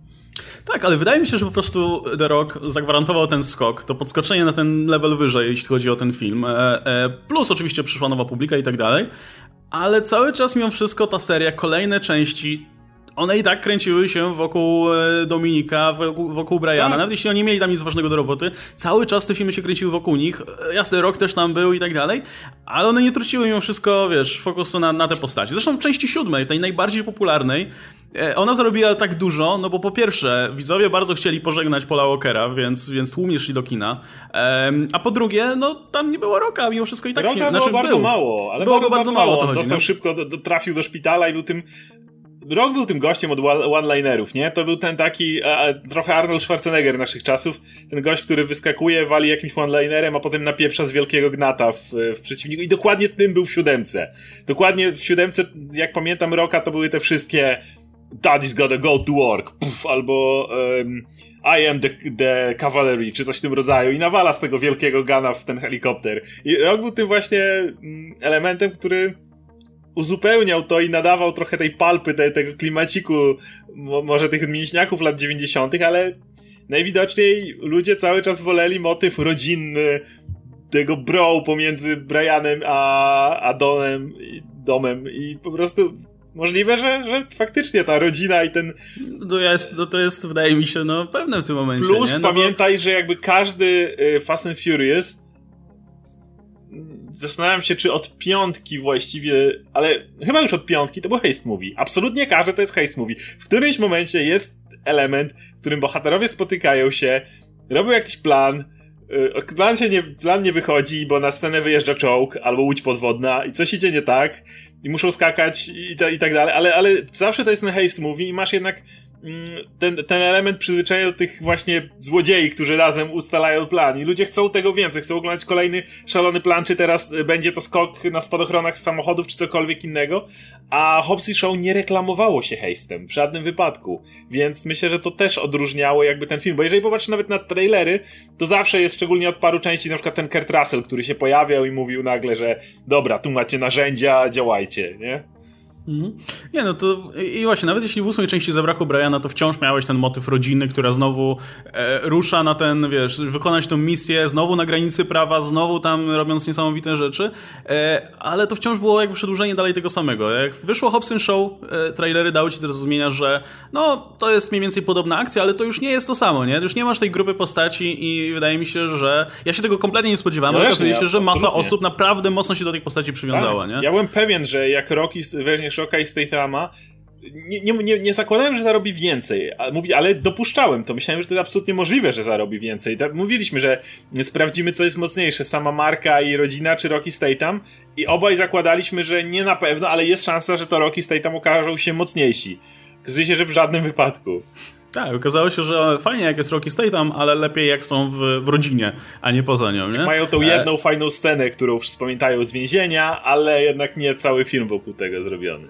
Tak, ale wydaje mi się, że po prostu The Rock zagwarantował ten skok, to podskoczenie na ten level wyżej, jeśli chodzi o ten film. E, e, plus oczywiście przyszła nowa publika i tak dalej. Ale cały czas mimo wszystko ta seria, kolejne części one i tak kręciły się wokół e, Dominika, wokół, wokół Briana. Tak. Nawet jeśli oni mieli tam nic ważnego do roboty, cały czas te filmy się kręciły wokół nich. E, jasny rok też tam był i tak dalej, ale one nie truciły mimo wszystko, wiesz, fokusu na, na te postacie. Zresztą w części siódmej, tej najbardziej popularnej, e, ona zrobiła tak dużo, no bo po pierwsze, widzowie bardzo chcieli pożegnać Paula Walkera, więc, więc tłumnie szli do kina. a po drugie, no tam nie było roka, mimo wszystko i tak Roka film. Było znaczy, bardzo był. mało, ale było, było bardzo, mało. To chodzi, Dostał no? szybko, do, do, trafił do szpitala i był tym Rock był tym gościem od one-linerów, nie? To był ten taki, a, trochę Arnold Schwarzenegger naszych czasów, ten gość, który wyskakuje, wali jakimś one-linerem, a potem napieprza z wielkiego gnata w, w przeciwniku i dokładnie tym był w siódemce. Dokładnie w siódemce, jak pamiętam Rocka, to były te wszystkie Daddy's gotta go to work, Puf, albo um, I am the, the cavalry, czy coś w tym rodzaju i nawala z tego wielkiego gana w ten helikopter. I Rock był tym właśnie mm, elementem, który uzupełniał to i nadawał trochę tej palpy, te, tego klimaciku, może tych mięśniaków lat 90., ale najwidoczniej ludzie cały czas woleli motyw rodzinny, tego bro pomiędzy Brianem a, a Donem, i domem i po prostu możliwe, że, że faktycznie ta rodzina i ten... To jest, to, to jest wydaje mi się, no pewne w tym momencie, Plus nie? No pamiętaj, bo... że jakby każdy y, Fast and Furious zastanawiam się, czy od piątki właściwie, ale chyba już od piątki to był heist movie. Absolutnie każdy to jest heist movie. W którymś momencie jest element, w którym bohaterowie spotykają się, robią jakiś plan, y, plan się nie, plan nie wychodzi, bo na scenę wyjeżdża czołg albo łódź podwodna i coś idzie nie tak i muszą skakać i, ta, i tak dalej, ale, ale zawsze to jest na heist movie i masz jednak ten, ten element przyzwyczajenia do tych właśnie złodziei, którzy razem ustalają plan. I ludzie chcą tego więcej, chcą oglądać kolejny szalony plan, czy teraz y, będzie to skok na spadochronach samochodów, czy cokolwiek innego, a Hobbs i Show nie reklamowało się hejstem w żadnym wypadku, więc myślę, że to też odróżniało jakby ten film, bo jeżeli popatrzysz nawet na trailery, to zawsze jest szczególnie od paru części, na przykład ten Kurt Russell, który się pojawiał i mówił nagle, że dobra, tu macie narzędzia, działajcie, nie? Mhm. Nie, no to i właśnie, nawet jeśli w ósmej części zabrakło Briana, to wciąż miałeś ten motyw rodziny, która znowu e, rusza na ten, wiesz, wykonać tą misję, znowu na granicy prawa, znowu tam robiąc niesamowite rzeczy, e, ale to wciąż było jakby przedłużenie dalej tego samego. Jak wyszło Hobson Show, e, trailery dały ci do zrozumienia, że no, to jest mniej więcej podobna akcja, ale to już nie jest to samo, nie? Już nie masz tej grupy postaci i wydaje mi się, że ja się tego kompletnie nie spodziewałem, ale okazuje się, że masa absolutnie. osób naprawdę mocno się do tej postaci przywiązała, tak. nie? Ja byłem pewien, że jak Rocky weźmie Shocka i Statama, nie, nie, nie, nie zakładałem, że zarobi więcej, mówi, ale dopuszczałem to. Myślałem, że to jest absolutnie możliwe, że zarobi więcej. Mówiliśmy, że sprawdzimy, co jest mocniejsze, sama marka i rodzina, czy Rocky Statham i obaj zakładaliśmy, że nie na pewno, ale jest szansa, że to Rocky Statham okażą się mocniejsi. Okazuje się, że w żadnym wypadku. Tak, okazało się, że fajnie jak jest Rocky Statham, ale lepiej jak są w, w rodzinie, a nie poza nią, nie? Mają tą jedną e... fajną scenę, którą pamiętają z więzienia, ale jednak nie cały film wokół tego zrobiony.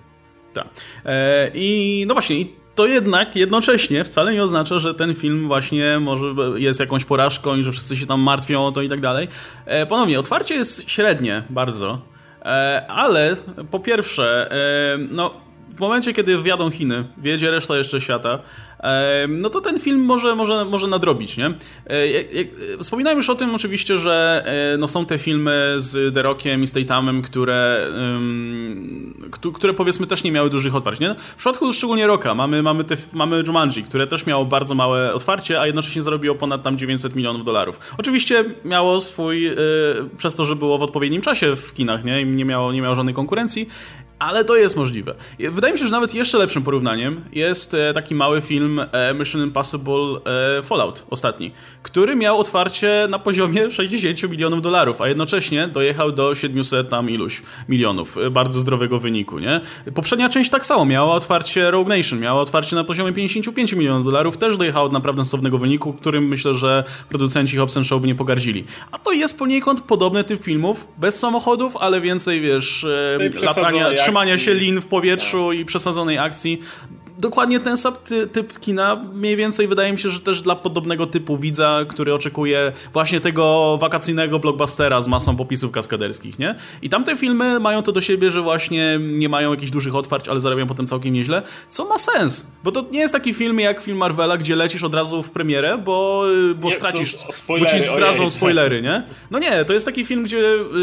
Tak. E, I no właśnie, i to jednak jednocześnie wcale nie oznacza, że ten film właśnie może jest jakąś porażką i że wszyscy się tam martwią o to i tak dalej. E, ponownie, otwarcie jest średnie bardzo, e, ale po pierwsze, e, no w momencie, kiedy wjadą Chiny, wiedzie reszta jeszcze świata, no to ten film może, może, może nadrobić, nie? E, wspominałem już o tym oczywiście, że e, no są te filmy z The Rockiem i Stathamem, które, które powiedzmy też nie miały dużych otwarć, nie? W przypadku szczególnie Rocka mamy, mamy, te, mamy Jumanji, które też miało bardzo małe otwarcie, a jednocześnie zarobiło ponad tam 900 milionów dolarów. Oczywiście miało swój, e, przez to, że było w odpowiednim czasie w kinach, nie? I nie miało, nie miało żadnej konkurencji, ale to jest możliwe. Wydaje mi się, że nawet jeszcze lepszym porównaniem jest taki mały film e, Mission Impossible e, Fallout ostatni, który miał otwarcie na poziomie 60 milionów dolarów, a jednocześnie dojechał do 700 tam iluś milionów. E, bardzo zdrowego wyniku, nie? Poprzednia część tak samo miała otwarcie Rogue Nation, miała otwarcie na poziomie 55 milionów dolarów, też dojechało do naprawdę sensownego wyniku, którym myślę, że producenci Hobson Show by nie pogardzili. A to jest poniekąd podobny typ filmów, bez samochodów, ale więcej, wiesz, latania, trzymania się lin w powietrzu i przesadzonej akcji dokładnie ten sam typ kina, mniej więcej wydaje mi się, że też dla podobnego typu widza, który oczekuje właśnie tego wakacyjnego blockbustera z masą popisów kaskaderskich, nie? I tamte filmy mają to do siebie, że właśnie nie mają jakichś dużych otwarć, ale zarabiają potem całkiem nieźle, co ma sens, bo to nie jest taki film jak film Marvela, gdzie lecisz od razu w premierę, bo, bo nie, stracisz, bo ci zdradzą spoilery, nie? No nie, to jest taki film, gdzie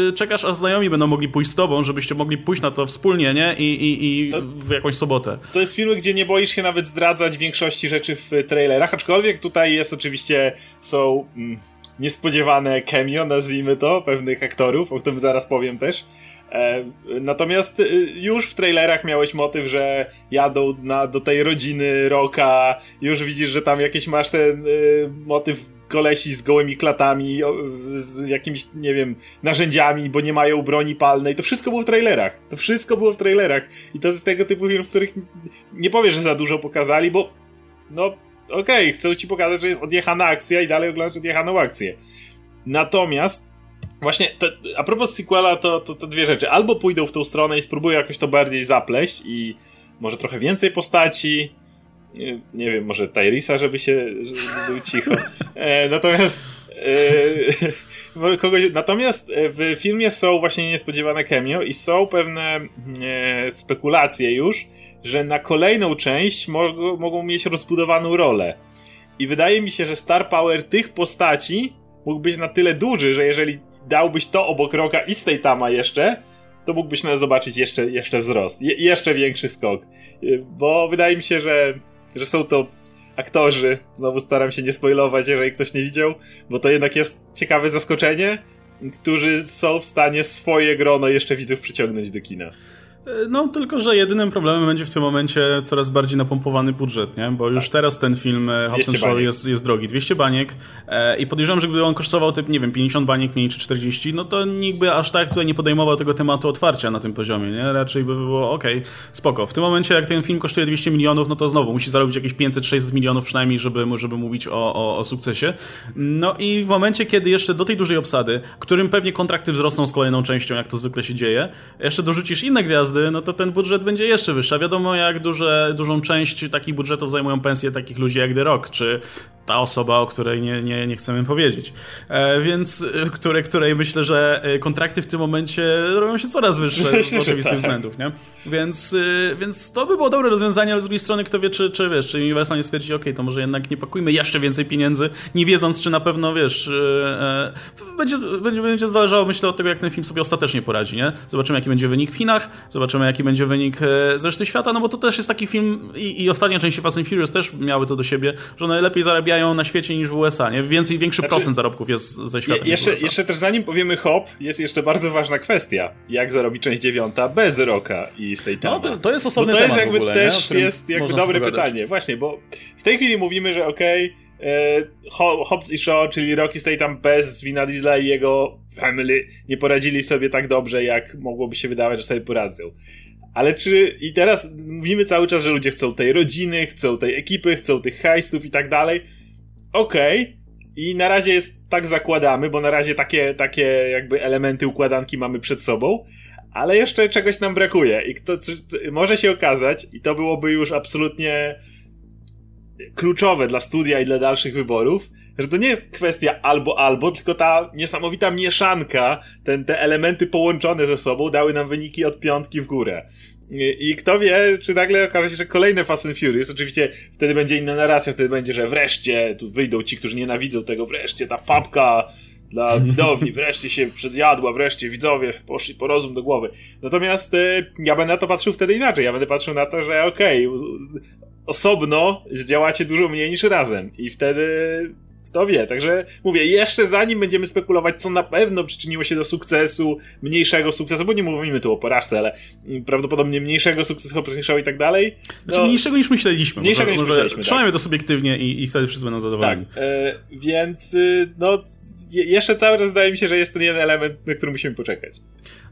y, czekasz, a znajomi będą mogli pójść z tobą, żebyście mogli pójść na to wspólnie, nie? I, i, i w jakąś sobotę. To jest film, gdzie nie nie boisz się nawet zdradzać większości rzeczy w trailerach, aczkolwiek tutaj jest oczywiście, są mm, niespodziewane cameo, nazwijmy to, pewnych aktorów, o którym zaraz powiem też. E, natomiast y, już w trailerach miałeś motyw, że jadą na, do tej rodziny Roka, już widzisz, że tam jakieś masz ten y, motyw kolesi z gołymi klatami, z jakimiś, nie wiem, narzędziami, bo nie mają broni palnej. To wszystko było w trailerach. To wszystko było w trailerach. I to jest tego typu film, w których nie powiesz, że za dużo pokazali, bo no okej, okay, ci pokazać, że jest odjechana akcja i dalej oglądasz odjechaną akcję. Natomiast Właśnie, to, a propos sequela, to, to, to dwie rzeczy. Albo pójdą w tą stronę i spróbują jakoś to bardziej zapleść i może trochę więcej postaci, nie, wiem, może Tyrisa, żeby się żeby był cicho. E, natomiast e, kogoś, natomiast e, w filmie są właśnie niespodziewane cameo i są pewne e, spekulacje już, że na kolejną część mogą, mogą mieć rozbudowaną rolę. I wydaje mi się, że Star Power tych postaci mógł być na tyle duży, że jeżeli dałbyś to obok Roka i Statama jeszcze, to mógłbyś nas zobaczyć jeszcze, jeszcze wzrost, Je, jeszcze większy skok. E, bo wydaje mi się, że że są to aktorzy. Znowu staram się nie spoilować, jeżeli ktoś nie widział, bo to jednak jest ciekawe zaskoczenie, którzy są w stanie swoje grono jeszcze widzów przyciągnąć do kina. No, tylko że jedynym problemem będzie w tym momencie coraz bardziej napompowany budżet, nie? Bo już tak. teraz ten film e, Hobson Show jest, jest drogi. 200 baniek e, i podejrzewam, że gdyby on kosztował typ, nie wiem, 50 baniek mniej czy 40, no to nikt by aż tak tutaj nie podejmował tego tematu otwarcia na tym poziomie, nie? Raczej by było, okej, okay, spoko. W tym momencie, jak ten film kosztuje 200 milionów, no to znowu musi zarobić jakieś 500-600 milionów przynajmniej, żeby, żeby mówić o, o, o sukcesie. No i w momencie, kiedy jeszcze do tej dużej obsady, którym pewnie kontrakty wzrosną z kolejną częścią, jak to zwykle się dzieje, jeszcze dorzucisz inne gwiazdy, gwiazdy, no to ten budżet będzie jeszcze wyższy. Wiadomo, jak duże, dużą część takich budżetów zajmują pensje takich ludzi jak The Rock, czy ta osoba, o której nie, nie, nie chcemy powiedzieć. E, więc, e, które, której myślę, że e, kontrakty w tym momencie robią się coraz wyższe z oczywistych tak. względów, nie? Więc, e, więc to by było dobre rozwiązanie, ale z drugiej strony kto wie, czy, czy wiesz, czy Universal nie stwierdzi, ok, to może jednak nie pakujmy jeszcze więcej pieniędzy, nie wiedząc, czy na pewno, wiesz, e, będzie, będzie, będzie zależało, myślę, od tego, jak ten film sobie ostatecznie poradzi, nie? Zobaczymy, jaki będzie wynik w Chinach, zobaczymy, jaki będzie wynik z reszty świata, no bo to też jest taki film i, i ostatnia część Fast and Furious też miały to do siebie, że one lepiej zarabiają zarabiają na świecie niż w USA, nie? Więcej, większy znaczy, procent zarobków jest ze świata je, jeszcze, jeszcze też zanim powiemy hop, jest jeszcze bardzo ważna kwestia. Jak zarobi część dziewiąta bez Roka i z tej No to, to jest osobny bo to jest jakby ogóle, też jest jakby dobre pytanie. Właśnie, bo w tej chwili mówimy, że okej, okay, e, Hobbs i Shaw, czyli Rocky Statham bez Vina Diesla i jego family nie poradzili sobie tak dobrze, jak mogłoby się wydawać, że sobie poradzą. Ale czy i teraz mówimy cały czas, że ludzie chcą tej rodziny, chcą tej ekipy, chcą tych heistów i tak dalej okej. Okay. I na razie jest tak zakładamy, bo na razie takie, takie jakby elementy układanki mamy przed sobą, ale jeszcze czegoś nam brakuje. I kto, może się okazać, i to byłoby już absolutnie kluczowe dla studia i dla dalszych wyborów, że to nie jest kwestia albo albo, tylko ta niesamowita mieszanka, ten, te elementy połączone ze sobą dały nam wyniki od piątki w górę. I kto wie, czy nagle okaże się, że kolejne Fast and Furious, oczywiście wtedy będzie inna narracja, wtedy będzie, że wreszcie, tu wyjdą ci, którzy nienawidzą tego, wreszcie ta papka dla widowni, wreszcie się przejadła, wreszcie widzowie poszli po rozum do głowy. Natomiast e, ja będę na to patrzył wtedy inaczej, ja będę patrzył na to, że okej, okay, osobno zdziałacie dużo mniej niż razem i wtedy kto wie, także mówię, jeszcze zanim będziemy spekulować, co na pewno przyczyniło się do sukcesu, mniejszego sukcesu, bo nie mówimy tu o porażce, ale prawdopodobnie mniejszego sukcesu Hopkins i tak dalej. No, znaczy mniejszego niż myśleliśmy. Mniejszego może, niż myśleliśmy, Trzymajmy tak. to subiektywnie i, i wtedy wszyscy będą zadowoleni. Tak, e, więc y, no jeszcze cały czas zdaje mi się, że jest ten jeden element, na który musimy poczekać.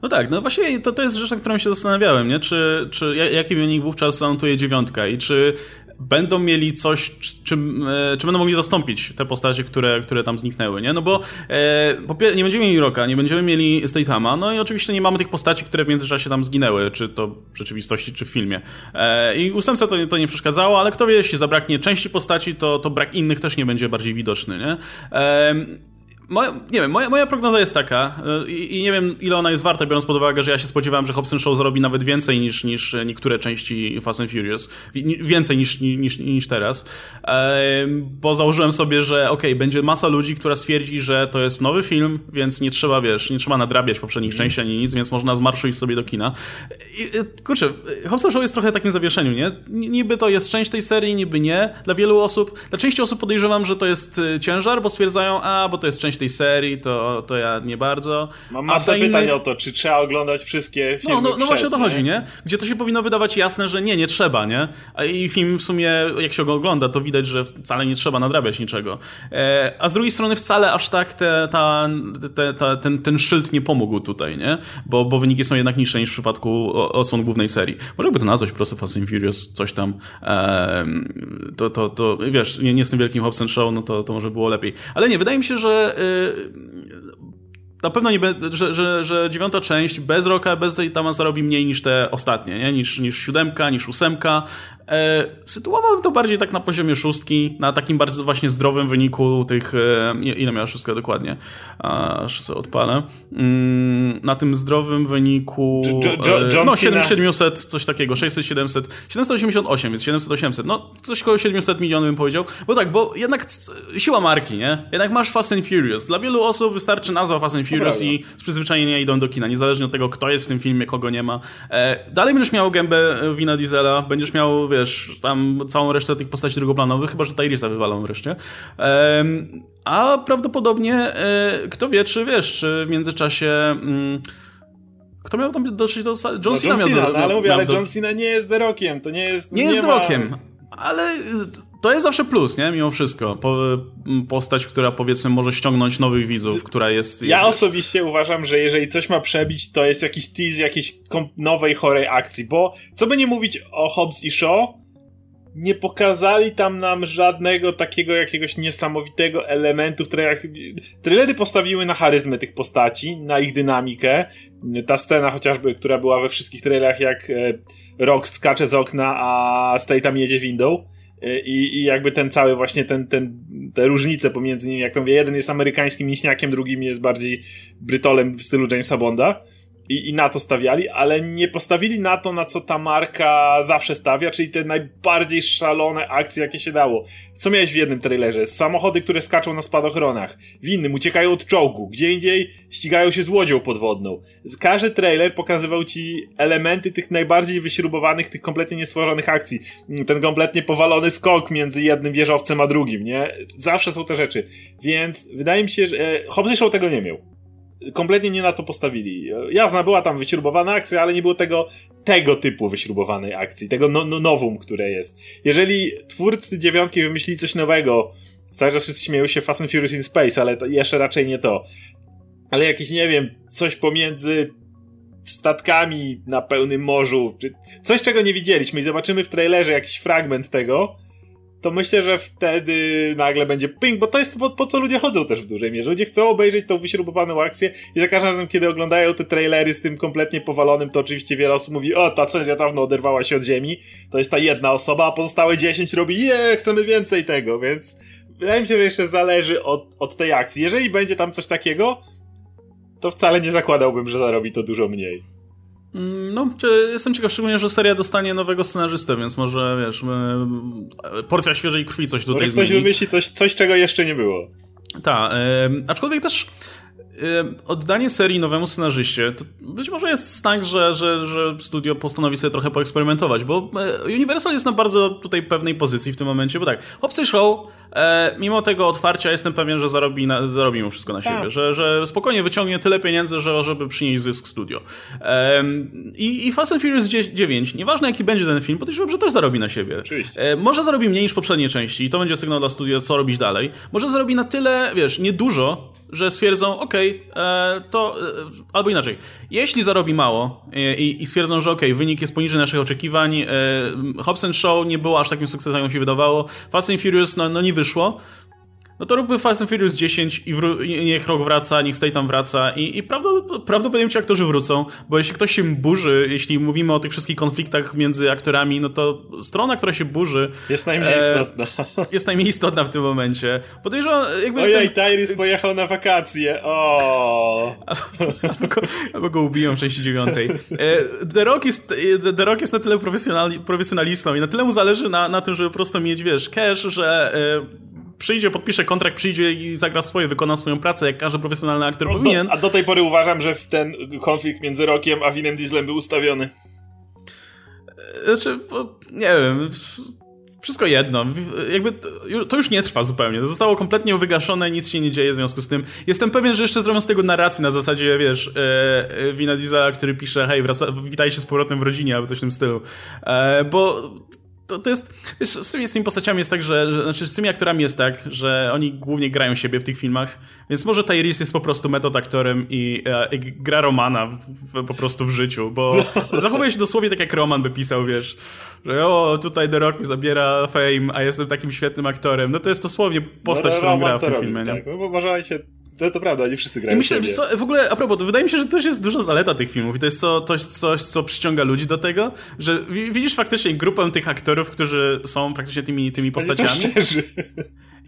No tak, no właśnie to, to jest rzecz, na którą się zastanawiałem, nie? Czy, czy jaki wynik wówczas zanotuje dziewiątka i czy będą mieli coś, czym, e, czy będą mogli zastąpić te postacie, które, które tam zniknęły, nie? No bo e, nie będziemy mieli Roka, nie będziemy mieli Statama, no i oczywiście nie mamy tych postaci, które w międzyczasie tam zginęły, czy to w rzeczywistości, czy w filmie. E, I ósemce to, to nie przeszkadzało, ale kto wie, jeśli zabraknie części postaci, to, to brak innych też nie będzie bardziej widoczny, nie? E, moja, nie wiem, moja, moja prognoza jest taka y, i, i, nie wiem ile ona jest warta, biorąc pod uwagę, że ja się spodziewałem, że Hobson Show zarobi nawet więcej niż, niż niektóre części Fast and Furious. Więcej niż, niż, niż teraz. Bo założyłem sobie, że ok, będzie masa ludzi, która stwierdzi, że to jest nowy film, więc nie trzeba, wiesz, nie trzeba nadrabiać poprzednich mm. części ani nic, więc można zmarszyć sobie do kina. I, y, kurczę, Hobson Show jest trochę takim zawieszeniu, nie? Niby to jest część tej serii, niby nie. Dla wielu osób, dla części osób podejrzewam, że to jest y, ciężar, bo stwierdzają, a, bo to jest część tej serii, to, to ja nie bardzo. Mam masę pytań innych... o to, czy trzeba oglądać wszystkie filmy No, no, no właśnie o to chodzi, nie? Gdzie to się powinno wydawać jasne, że nie, nie trzeba, nie? I film w sumie, jak się go ogląda, to widać, że wcale nie trzeba nadrabiać niczego. E, a z drugiej strony wcale aż tak te, ta, te, ta, ten, ten szyld nie pomógł tutaj, nie? Bo, bo wyniki są jednak niższe niż w przypadku osłon głównej serii. Może by to nazwać po prostu Fast and Furious, coś tam. E, to, to, to, wiesz, nie, nie tym wielkim Hobson Show, no to, to może było lepiej. Ale nie, wydaje mi się, że na pewno nie że, że, że dziewiąta część bez Roka, bez tej tam zarobi mniej niż te ostatnie, nie? Niż, niż siódemka, niż ósemka. E, sytuowałbym to bardziej tak na poziomie szóstki, na takim bardzo właśnie zdrowym wyniku tych, e, ile miała szóstka dokładnie, aż sobie odpalę, mm, na tym zdrowym wyniku, e, no 700, coś takiego, 600, 700, 788, więc 700, 800, no coś koło 700 milionów bym powiedział, bo tak, bo jednak siła marki, nie? Jednak masz Fast and Furious, dla wielu osób wystarczy nazwa Fast and Furious i z przyzwyczajenia idą do kina, niezależnie od tego, kto jest w tym filmie, kogo nie ma. Dalej będziesz miał gębę Wina Diesela, będziesz miał, wiesz, wiesz, tam całą resztę tych postaci drugoplanowych, chyba że Tyrisa wywalą wreszcie. A prawdopodobnie, e, kto wie, czy wiesz, czy w międzyczasie. Mm, kto miał tam dotrzeć do. John no, Cena, John Cena miał, no, ale mówię, ale do... John Cena nie jest The Rockiem, to nie jest. Nie, nie jest The Rockiem, ale to jest zawsze plus, nie? Mimo wszystko. Po, postać, która powiedzmy może ściągnąć nowych widzów, która jest... Ja osobiście uważam, że jeżeli coś ma przebić, to jest jakiś tease jakiejś nowej, chorej akcji, bo co by nie mówić o Hobbs i Shaw, nie pokazali tam nam żadnego takiego jakiegoś niesamowitego elementu, które jak... Trailery postawiły na charyzmę tych postaci, na ich dynamikę. Ta scena chociażby, która była we wszystkich trailerach, jak e, Rock skacze z okna, a Stay tam jedzie windą i, I jakby ten cały właśnie ten, ten, te różnice pomiędzy nimi, jak to mówię, jeden jest amerykańskim mięśniakiem, drugim jest bardziej brytolem w stylu Jamesa Bonda i, i na to stawiali, ale nie postawili na to, na co ta marka zawsze stawia, czyli te najbardziej szalone akcje, jakie się dało. Co miałeś w jednym trailerze? Samochody, które skaczą na spadochronach. W innym uciekają od czołgu. Gdzie indziej ścigają się z łodzią podwodną. Każdy trailer pokazywał ci elementy tych najbardziej wyśrubowanych, tych kompletnie niestworzonych akcji. Ten kompletnie powalony skok między jednym wieżowcem a drugim, nie? Zawsze są te rzeczy. Więc wydaje mi się, że e, Hobbs Show tego nie miał kompletnie nie na to postawili. Jasna, była tam wyśrubowana akcja, ale nie było tego, tego typu wyśrubowanej akcji, tego no, no, nowum, które jest. Jeżeli twórcy dziewiątki wymyślili coś nowego, cały czas wszyscy śmieją się Fast and Furious in Space, ale to jeszcze raczej nie to. Ale jakieś, nie wiem, coś pomiędzy statkami na pełnym morzu, czy coś, czego nie widzieliśmy i zobaczymy w trailerze jakiś fragment tego, to myślę, że wtedy nagle będzie ping, bo to jest po, po, co ludzie chodzą też w dużej mierze. Ludzie chcą obejrzeć tą wyśrubowaną akcję i za każdym razem, kiedy oglądają te trailery z tym kompletnie powalonym, to oczywiście wiele osób mówi, o, ta trzecia dawno oderwała się od ziemi, to jest ta jedna osoba, a pozostałe 10 robi, je, chcemy więcej tego, więc wydaje mi się, że jeszcze zależy od, od tej akcji. Jeżeli będzie tam coś takiego, to wcale nie zakładałbym, że zarobi to dużo mniej. Mm, no, jestem ciekaw szczególnie, że seria dostanie nowego scenarzystę, więc może, wiesz, porcja świeżej krwi coś tutaj może zmieni. ktoś wymyśli coś, coś, czego jeszcze nie było. Tak, aczkolwiek też oddanie serii nowemu scenarzyście, to być może jest tak, że, że, że studio postanowi sobie trochę poeksperymentować, bo e, Universal jest na bardzo tutaj pewnej pozycji w tym momencie, bo tak, Hobbs Show, e, mimo tego otwarcia jestem pewien, że zarobi, na, zarobi mu wszystko na siebie, tak. że, że spokojnie wyciągnie tyle pieniędzy, że, żeby przynieść zysk studio. E, i, I Fast and Furious 9, nieważne jaki będzie ten film, podejrzewam, że też zarobi na siebie. Oczywiście. może zarobi mniej niż poprzednie części i to będzie sygnał dla studia, co robić dalej. Może zarobi na tyle, wiesz, niedużo, że stwierdzą, ok, e, to e, albo inaczej, jeśli zarobi mało e, i, i stwierdzą, że ok, wynik jest poniżej naszych oczekiwań, Hobbs Show nie było aż takim sukcesem, jak się wydawało, Fast and Furious no, no nie wyszło, no to róbmy Fast and Furious 10 i, i niech rok wraca, niech Stay tam wraca i, i prawdopodobnie ci aktorzy wrócą, bo jeśli ktoś się burzy, jeśli mówimy o tych wszystkich konfliktach między aktorami, no to strona, która się burzy... Jest najmniej e, istotna. Jest najmniej istotna w tym momencie. Podejrzewam, jakby... Ojej, ten... Tyrese pojechał na wakacje, o. albo, go, albo go ubiją w 69. E, The Rock jest, e, The Rock jest na tyle profesjonalistą i na tyle mu zależy na, na tym, żeby po prostu mieć, wiesz, cash, że przyjdzie, podpisze kontrakt, przyjdzie i zagra swoje, wykona swoją pracę, jak każdy profesjonalny aktor no, powinien. Do, a do tej pory uważam, że ten konflikt między Rockiem a Winem Dieslem był ustawiony. Znaczy, nie wiem, wszystko jedno. Jakby to już nie trwa zupełnie. To zostało kompletnie wygaszone, nic się nie dzieje w związku z tym. Jestem pewien, że jeszcze zrobią z tego narrację na zasadzie, wiesz, e, Wina Diesla, który pisze, hej, wraca, witajcie z powrotem w rodzinie, albo coś w tym stylu. E, bo to, to jest, wiesz, z, tymi, z tymi postaciami jest tak, że, że, znaczy z tymi aktorami jest tak, że oni głównie grają siebie w tych filmach, więc może Tyrese jest po prostu metod aktorem i, e, i gra Romana w, w, po prostu w życiu, bo zachowuje się dosłownie tak jak Roman by pisał, wiesz, że o, tutaj The Rock mi zabiera fame, a jestem takim świetnym aktorem. No to jest dosłownie postać, no, którą gra w tym robi, filmie. Tak. No, bo może się to, to prawda, nie wszyscy grają I myślę, co, w ogóle, a propos, to wydaje mi się, że też jest duża zaleta tych filmów i to jest co, coś, coś, co przyciąga ludzi do tego, że widzisz faktycznie grupę tych aktorów, którzy są praktycznie tymi, tymi postaciami.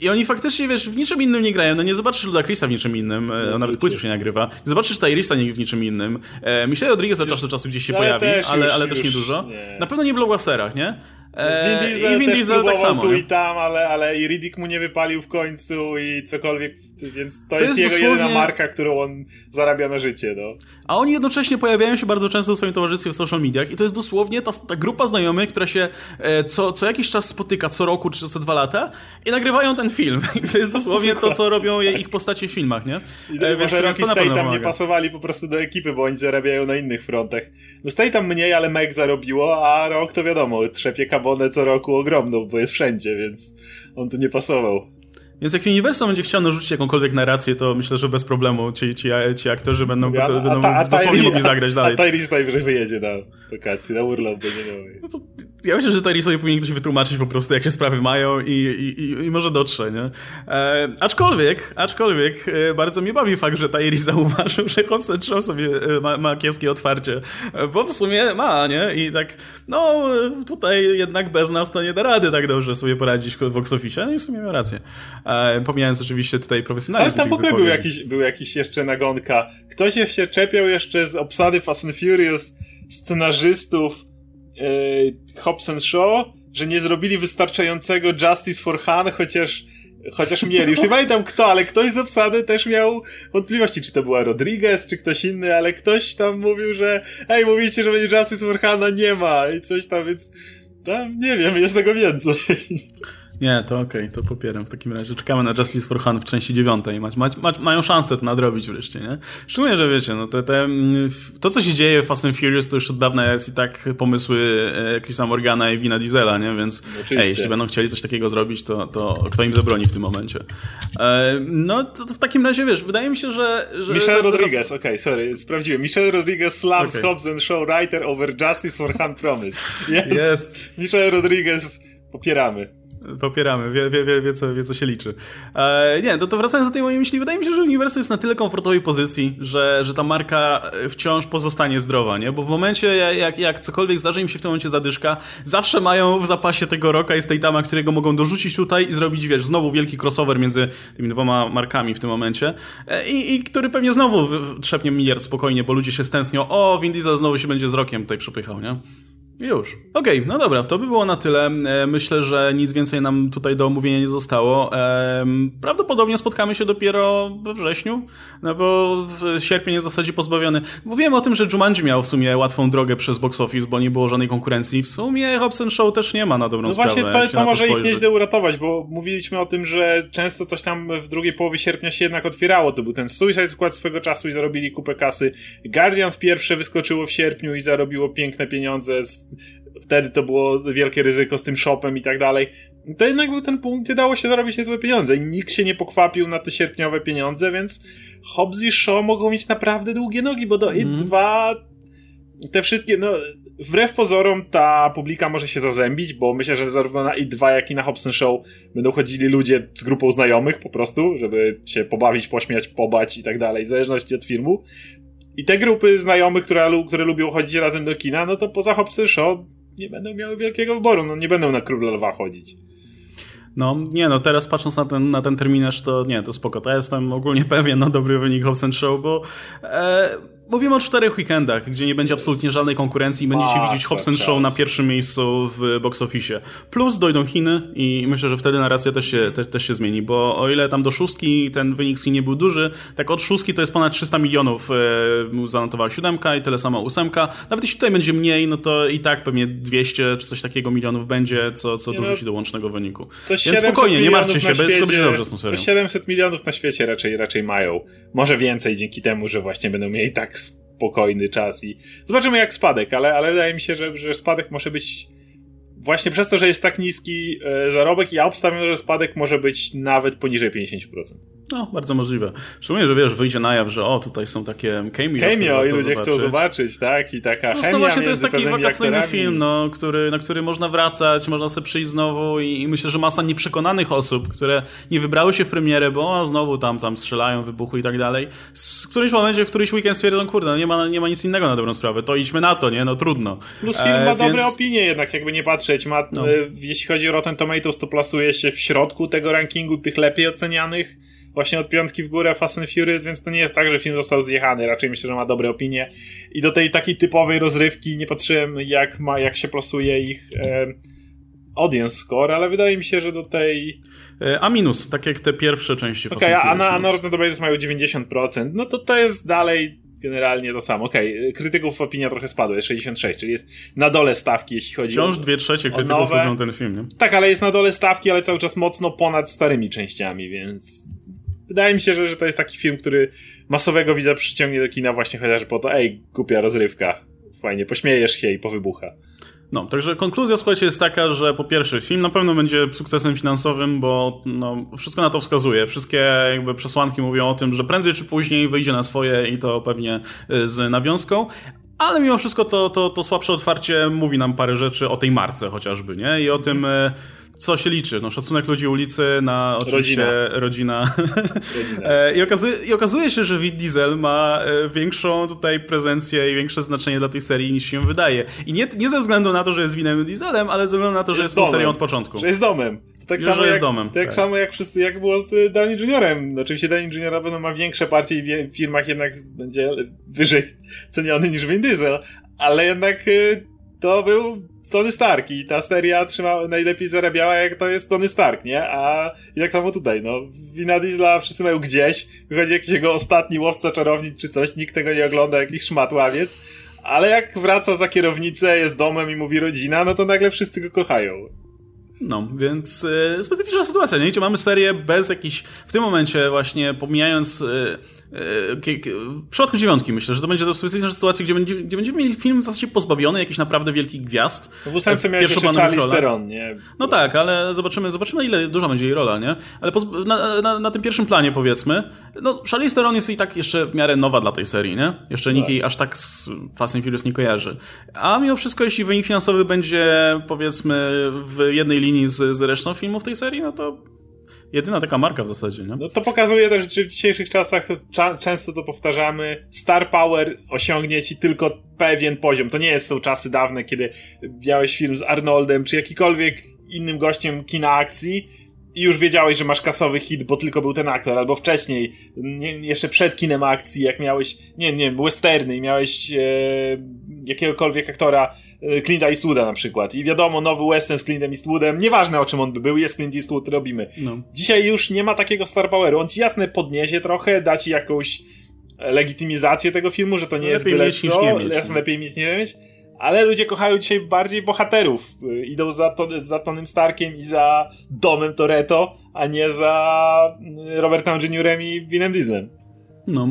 I oni faktycznie, wiesz, w niczym innym nie grają. No nie zobaczysz Luda Chrisa w niczym innym, e, no, nawet płytu się nie nagrywa. Nie zobaczysz Tyrisa w niczym innym. E, Michelle Rodriguez od czasu do czasu gdzieś się pojawi, też, ale, już, ale też nie dużo. Nie. Na pewno nie w blockbusterach, nie? E, Vin Diesel, I Vin Diesel tak samo. tu i tam, ale, ale i Riddick mu nie wypalił w końcu i cokolwiek, więc to, to jest, jest, jego dosłownie... jedyna marka, którą on zarabia na życie, no. A oni jednocześnie pojawiają się bardzo często w swoim towarzystwie w social mediach i to jest dosłownie ta, ta grupa znajomych, która się e, co, co jakiś czas spotyka, co roku czy co dwa lata i nagrywają ten film. I to jest dosłownie to, co robią ich postacie w filmach, nie? I e, może Rocky Stay tam nie pasowali po prostu do ekipy, bo oni zarabiają na innych frontach. No Stay tam mniej, ale Meg zarobiło, a Rock to wiadomo, trzepie kabonę co roku ogromną, bo jest wszędzie, więc on tu nie pasował. Więc jak Universal będzie chciał narzucić jakąkolwiek narrację, to myślę, że bez problemu ci, ci, ci aktorzy będą, ja, będą a ta, a dosłownie mogli zagrać dalej. A Tyrese najwyżej wyjedzie na wakacje, na urlop będzie miał. No to ja myślę, że Tyrese'owi powinien ktoś wytłumaczyć po prostu, jak się sprawy mają i, i, i, i może dotrze, nie? E, aczkolwiek, aczkolwiek e, bardzo mnie bawi fakt, że Tyrese zauważył, że Hobson Show sobie e, ma, ma kiepskie otwarcie, e, bo w sumie ma, nie? I tak, no tutaj jednak bez nas to nie da rady tak dobrze sobie poradzić w box office, no i w sumie ma rację. E, pomijając oczywiście tutaj profesjonalizm. Ale tam w ogóle był jakiś, był jakiś jeszcze nagonka. Ktoś się czepiał jeszcze z obsady Fast and Furious scenarzystów e, Hobson Show, że nie zrobili wystarczającego Justice for Han, chociaż Chociaż mieli, już nie pamiętam kto, ale ktoś z obsady też miał wątpliwości, czy to była Rodriguez, czy ktoś inny, ale ktoś tam mówił, że ej, mówicie, że będzie Justice for Hana, nie ma i coś tam, więc tam, nie wiem, jest tego więcej. Nie, to okej, okay, to popieram. W takim razie czekamy na Justice for Han w części dziewiątej. Ma, ma, ma, mają szansę to nadrobić wreszcie, nie? Szczególnie, że wiecie, no te, te, to co się dzieje w Fast and Furious to już od dawna jest i tak pomysły e, Chrisa Morgana i Vina Diesela, nie? Więc ej, jeśli będą chcieli coś takiego zrobić, to, to kto im zabroni w tym momencie? E, no, to, to, w takim razie, wiesz, wydaje mi się, że... że Michelle Rodriguez, okej, okay, sorry, sprawdziłem. Michelle Rodriguez slams okay. Hobbs and Show writer over Justice for Han Promise. Jest. Jest. Michelle Rodriguez, popieramy. Popieramy, wie, wie, wie, wie, co, wie co się liczy. E, nie, to, to wracając do tej mojej myśli, wydaje mi się, że Universal jest na tyle komfortowej pozycji, że, że ta marka wciąż pozostanie zdrowa, nie? Bo w momencie, jak, jak cokolwiek zdarzy im się w tym momencie zadyszka, zawsze mają w zapasie tego roka i Statama, którego mogą dorzucić tutaj i zrobić, wiesz, znowu wielki crossover między tymi dwoma markami w tym momencie e, i, i który pewnie znowu trzepnie miliard spokojnie, bo ludzie się stęsknią, o, Vin Diesel znowu się będzie z rokiem tutaj przepychał, nie? Już. Okej, okay, no dobra, to by było na tyle. E, myślę, że nic więcej nam tutaj do omówienia nie zostało. Prawdopodobnie spotkamy się dopiero we wrześniu, no bo sierpień jest w zasadzie pozbawiony. Mówiłem o tym, że Jumanji miał w sumie łatwą drogę przez box office, bo nie było żadnej konkurencji. W sumie Hobson Show też nie ma na dobrą no sprawę. No właśnie, to, to może ich nieźle uratować, bo mówiliśmy o tym, że często coś tam w drugiej połowie sierpnia się jednak otwierało. To był ten Suicide Squad swego czasu i zarobili kupę kasy. Guardians pierwsze wyskoczyło w sierpniu i zarobiło piękne pieniądze wtedy to było wielkie ryzyko z tym shopem i tak dalej. To jednak był ten punkt, gdzie dało się zarobić niezłe pieniądze i nikt się nie pokwapił na te sierpniowe pieniądze, więc Hobbs i Shaw mogą mieć naprawdę długie nogi, bo do mm. i dwa te wszystkie, no wbrew pozorom ta publika może się zazębić, bo myślę, że zarówno na i2, jak i na Hobson Show będą chodzili ludzie z grupą znajomych po prostu, żeby się pobawić, pośmiać, pobać i tak dalej, w zależności od filmu. I te grupy znajomych, które, które lubią chodzić razem do kina, no to poza Hobson Show nie będą miały wielkiego wyboru, no nie będą na Króla Lwa chodzić. No, nie no, teraz patrząc na ten, na ten terminarz, to nie, to spoko. To ja jestem ogólnie pewien na dobry wynik Hobson Show, bo e, Mówimy o czterech weekendach, gdzie nie będzie absolutnie żadnej konkurencji i będziecie widzieć Hobson Show na pierwszym miejscu w box office. Plus dojdą Chiny i myślę, że wtedy narracja też się, te, też się zmieni, bo o ile tam do szóstki ten wynik z Chin nie był duży, tak od szóstki to jest ponad 300 milionów e, zanotowała siódemka i tyle samo ósemka. Nawet jeśli tutaj będzie mniej, no to i tak pewnie 200 czy coś takiego milionów będzie, co, co dorzuci no, do łącznego wyniku. Więc spokojnie, nie martwcie się, świecie, będzie dobrze z tą serią. To 700 milionów na świecie raczej, raczej mają. Może więcej dzięki temu, że właśnie będą mieli tak spokojny czas i zobaczymy jak spadek, ale, ale wydaje mi się, że, że spadek może być właśnie przez to, że jest tak niski e, zarobek, ja obstawiam, że spadek może być nawet poniżej 50%. No, bardzo możliwe. Szczególnie, że wiesz, wyjdzie na jaw, że o, tutaj są takie cameo. Cameo i ludzie zobaczyć. chcą zobaczyć, tak? I taka no, chemia no właśnie, to jest taki wakacyjny aktorami. film, no, który, na który można wracać, można sobie przyjść znowu i, i, myślę, że masa nieprzekonanych osób, które nie wybrały się w premierę, bo znowu tam, tam strzelają, wybuchu i tak dalej, w którymś momencie, w któryś weekend stwierdzą, kurde, no nie ma, nie ma nic innego na dobrą sprawę, to idźmy na to, nie? No trudno. Plus film e, ma dobre więc... opinie jednak, jakby nie patrzeć. Ma, no. e, jeśli chodzi o Rotten Tomatoes, to plasuje się w środku tego rankingu tych lepiej ocenianych właśnie od piątki w górę Fast and Furious, więc to nie jest tak, że film został zjechany, raczej myślę, że ma dobre opinie. I do tej takiej typowej rozrywki nie patrzyłem, jak, ma, jak się plasuje ich e, audience score, ale wydaje mi się, że do tej... E, a minus, tak jak te pierwsze części Fast okay, and Furious. A na, a na Rotten mają 90%, no to to jest dalej generalnie to samo. Okej, okay. krytyków opinia trochę spadła, jest 66, czyli jest na dole stawki, jeśli chodzi Wciąż o Wciąż dwie trzecie krytyków nowe. lubią ten film, nie? Tak, ale jest na dole stawki, ale cały czas mocno ponad starymi częściami, więc wydaje mi się, że, że to jest taki film, który masowego widza przyciągnie do kina właśnie chociaż po to, ej, głupia rozrywka, fajnie, pośmiejesz się i powybucha. No, także konkluzja, słuchajcie, jest taka, że po pierwsze, film na pewno będzie sukcesem finansowym, bo no, wszystko na to wskazuje. Wszystkie jakby przesłanki mówią o tym, że prędzej czy później wyjdzie na swoje i to pewnie y, z nawiązką. Ale mimo wszystko to, to, to słabsze otwarcie mówi nam parę rzeczy o tej marce chociażby, nie? I o tym y, co się liczy? No, szacunek ludzi ulicy na oczywiście rodzina. rodzina. E, I, okazuje, I okazuje się, że Vin Diesel ma e, większą tutaj prezencję i większe znaczenie dla tej serii niż się wydaje. I nie, nie ze względu na to, że jest Winem Dieselem, ale ze względu na to, że jest, jest tą serią od początku. Że jest domem. Tak, samo jak, domem, tak, tak samo jak wszyscy, jak było z Danny Juniorem. Oczywiście Danny Junior na pewno ma większe partie i w firmach jednak będzie wyżej ceniony niż Vin Diesel, ale jednak y, to był Tony Stark i ta seria trzyma, najlepiej zarabiała jak to jest Tony Stark, nie? A i tak samo tutaj, no. Wina Diesla wszyscy mają gdzieś, wychodzi jakiś jego ostatni łowca czarownic czy coś, nikt tego nie ogląda, jakiś szmatławiec, ale jak wraca za kierownicę, jest domem i mówi rodzina, no to nagle wszyscy go kochają. No, więc e, specyficzna sytuacja, nie? Gdzie mamy serię bez jakichś, w tym momencie właśnie pomijając e, w przypadku dziewiątki myślę, że to będzie to specyficzna sytuacja, gdzie, będzie, gdzie będziemy mieli film w zasadzie pozbawiony jakichś naprawdę wielkich gwiazd. No w ósemce miałeś jeszcze Charlie Steron, nie? No tak, ale zobaczymy, zobaczymy ile duża będzie jej rola, nie? Ale na, na, na, tym pierwszym planie powiedzmy, no Charlie Steron jest i tak jeszcze w miarę nowa dla tej serii, nie? Jeszcze nikt tak. jej aż tak z Fast and Furious nie kojarzy. A mimo wszystko, jeśli wynik finansowy będzie powiedzmy w jednej linii z, z resztą filmów tej serii, no to jedyna taka marka w zasadzie, nie? No to pokazuje też, że w dzisiejszych czasach często to powtarzamy, star power osiągnie ci tylko pewien poziom. To nie jest są czasy dawne, kiedy miałeś film z Arnoldem, czy jakikolwiek innym gościem kina akcji i już wiedziałeś, że masz kasowy hit, bo tylko był ten aktor, albo wcześniej, nie, jeszcze przed kinem akcji, jak miałeś, nie, nie, westerny i miałeś e, jakiegokolwiek aktora, e, Clint Eastwooda na przykład. I wiadomo, nowy western z Clintem Eastwoodem, nieważne o czym on by był, jest Clint Eastwood, robimy. No. Dzisiaj już nie ma takiego star poweru. On ci jasne podniesie trochę, da ci jakąś legitymizację tego filmu, że to nie lepiej jest byle co, nie mieć, no. lepiej mieć nie mieć ale ludzie kochają dzisiaj bardziej bohaterów. Idą za, to, za Tonym Starkiem i za Domem Toretto, a nie za Robertem Juniorem i Vinem Dieslem. No,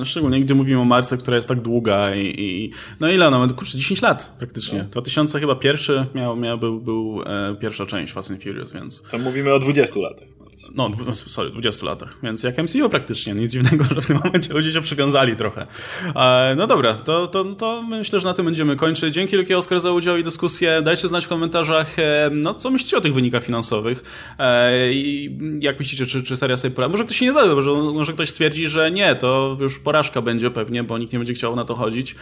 e, szczególnie gdy mówimy o marce, która jest tak długa i, i no ile ona ma? Kurczę, 10 lat praktycznie. No. 2000 chyba pierwszy miał, miał był, był e, pierwsza część Fast and Furious, więc... To mówimy o 20 latach. No, sorry, 20 latach, więc jak MCU praktycznie, nic dziwnego, że w tym momencie ludzie się przywiązali trochę. E, no dobra, to, to, to myślę, że na tym będziemy kończyć. Dzięki wielkie Oskar za udział i dyskusję. Dajcie znać w komentarzach, e, no co myślicie o tych wynikach finansowych i jak myślicie, czy, czy seria sobie poradzi. Może ktoś się nie zada, może, może ktoś stwierdzi, że nie, to już porażka będzie pewnie, bo nikt nie będzie chciał na to chodzić.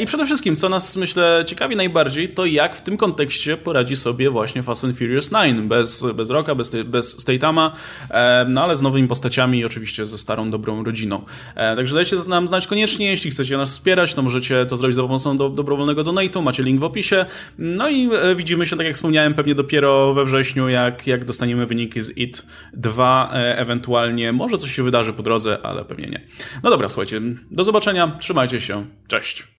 I przede wszystkim, co nas, myślę, ciekawi najbardziej, to jak w tym kontekście poradzi sobie właśnie Fast and Furious 9, bez, bez Rocka, bez, bez Statama, e, no ale z nowymi postaciami i oczywiście ze starą, dobrą rodziną. E, także dajcie nam znać koniecznie, jeśli chcecie nas wspierać, to możecie to zrobić za pomocą do, dobrowolnego donate'u, macie link w opisie. No i e, widzimy się, tak jak wspomniałem, pewnie dopiero we wrześniu, jak, jak dostaniemy wyniki z IT 2, ewentualnie może coś się wydarzy po drodze, ale pewnie nie. No dobra, słuchajcie, do zobaczenia, trzymajcie się, cześć.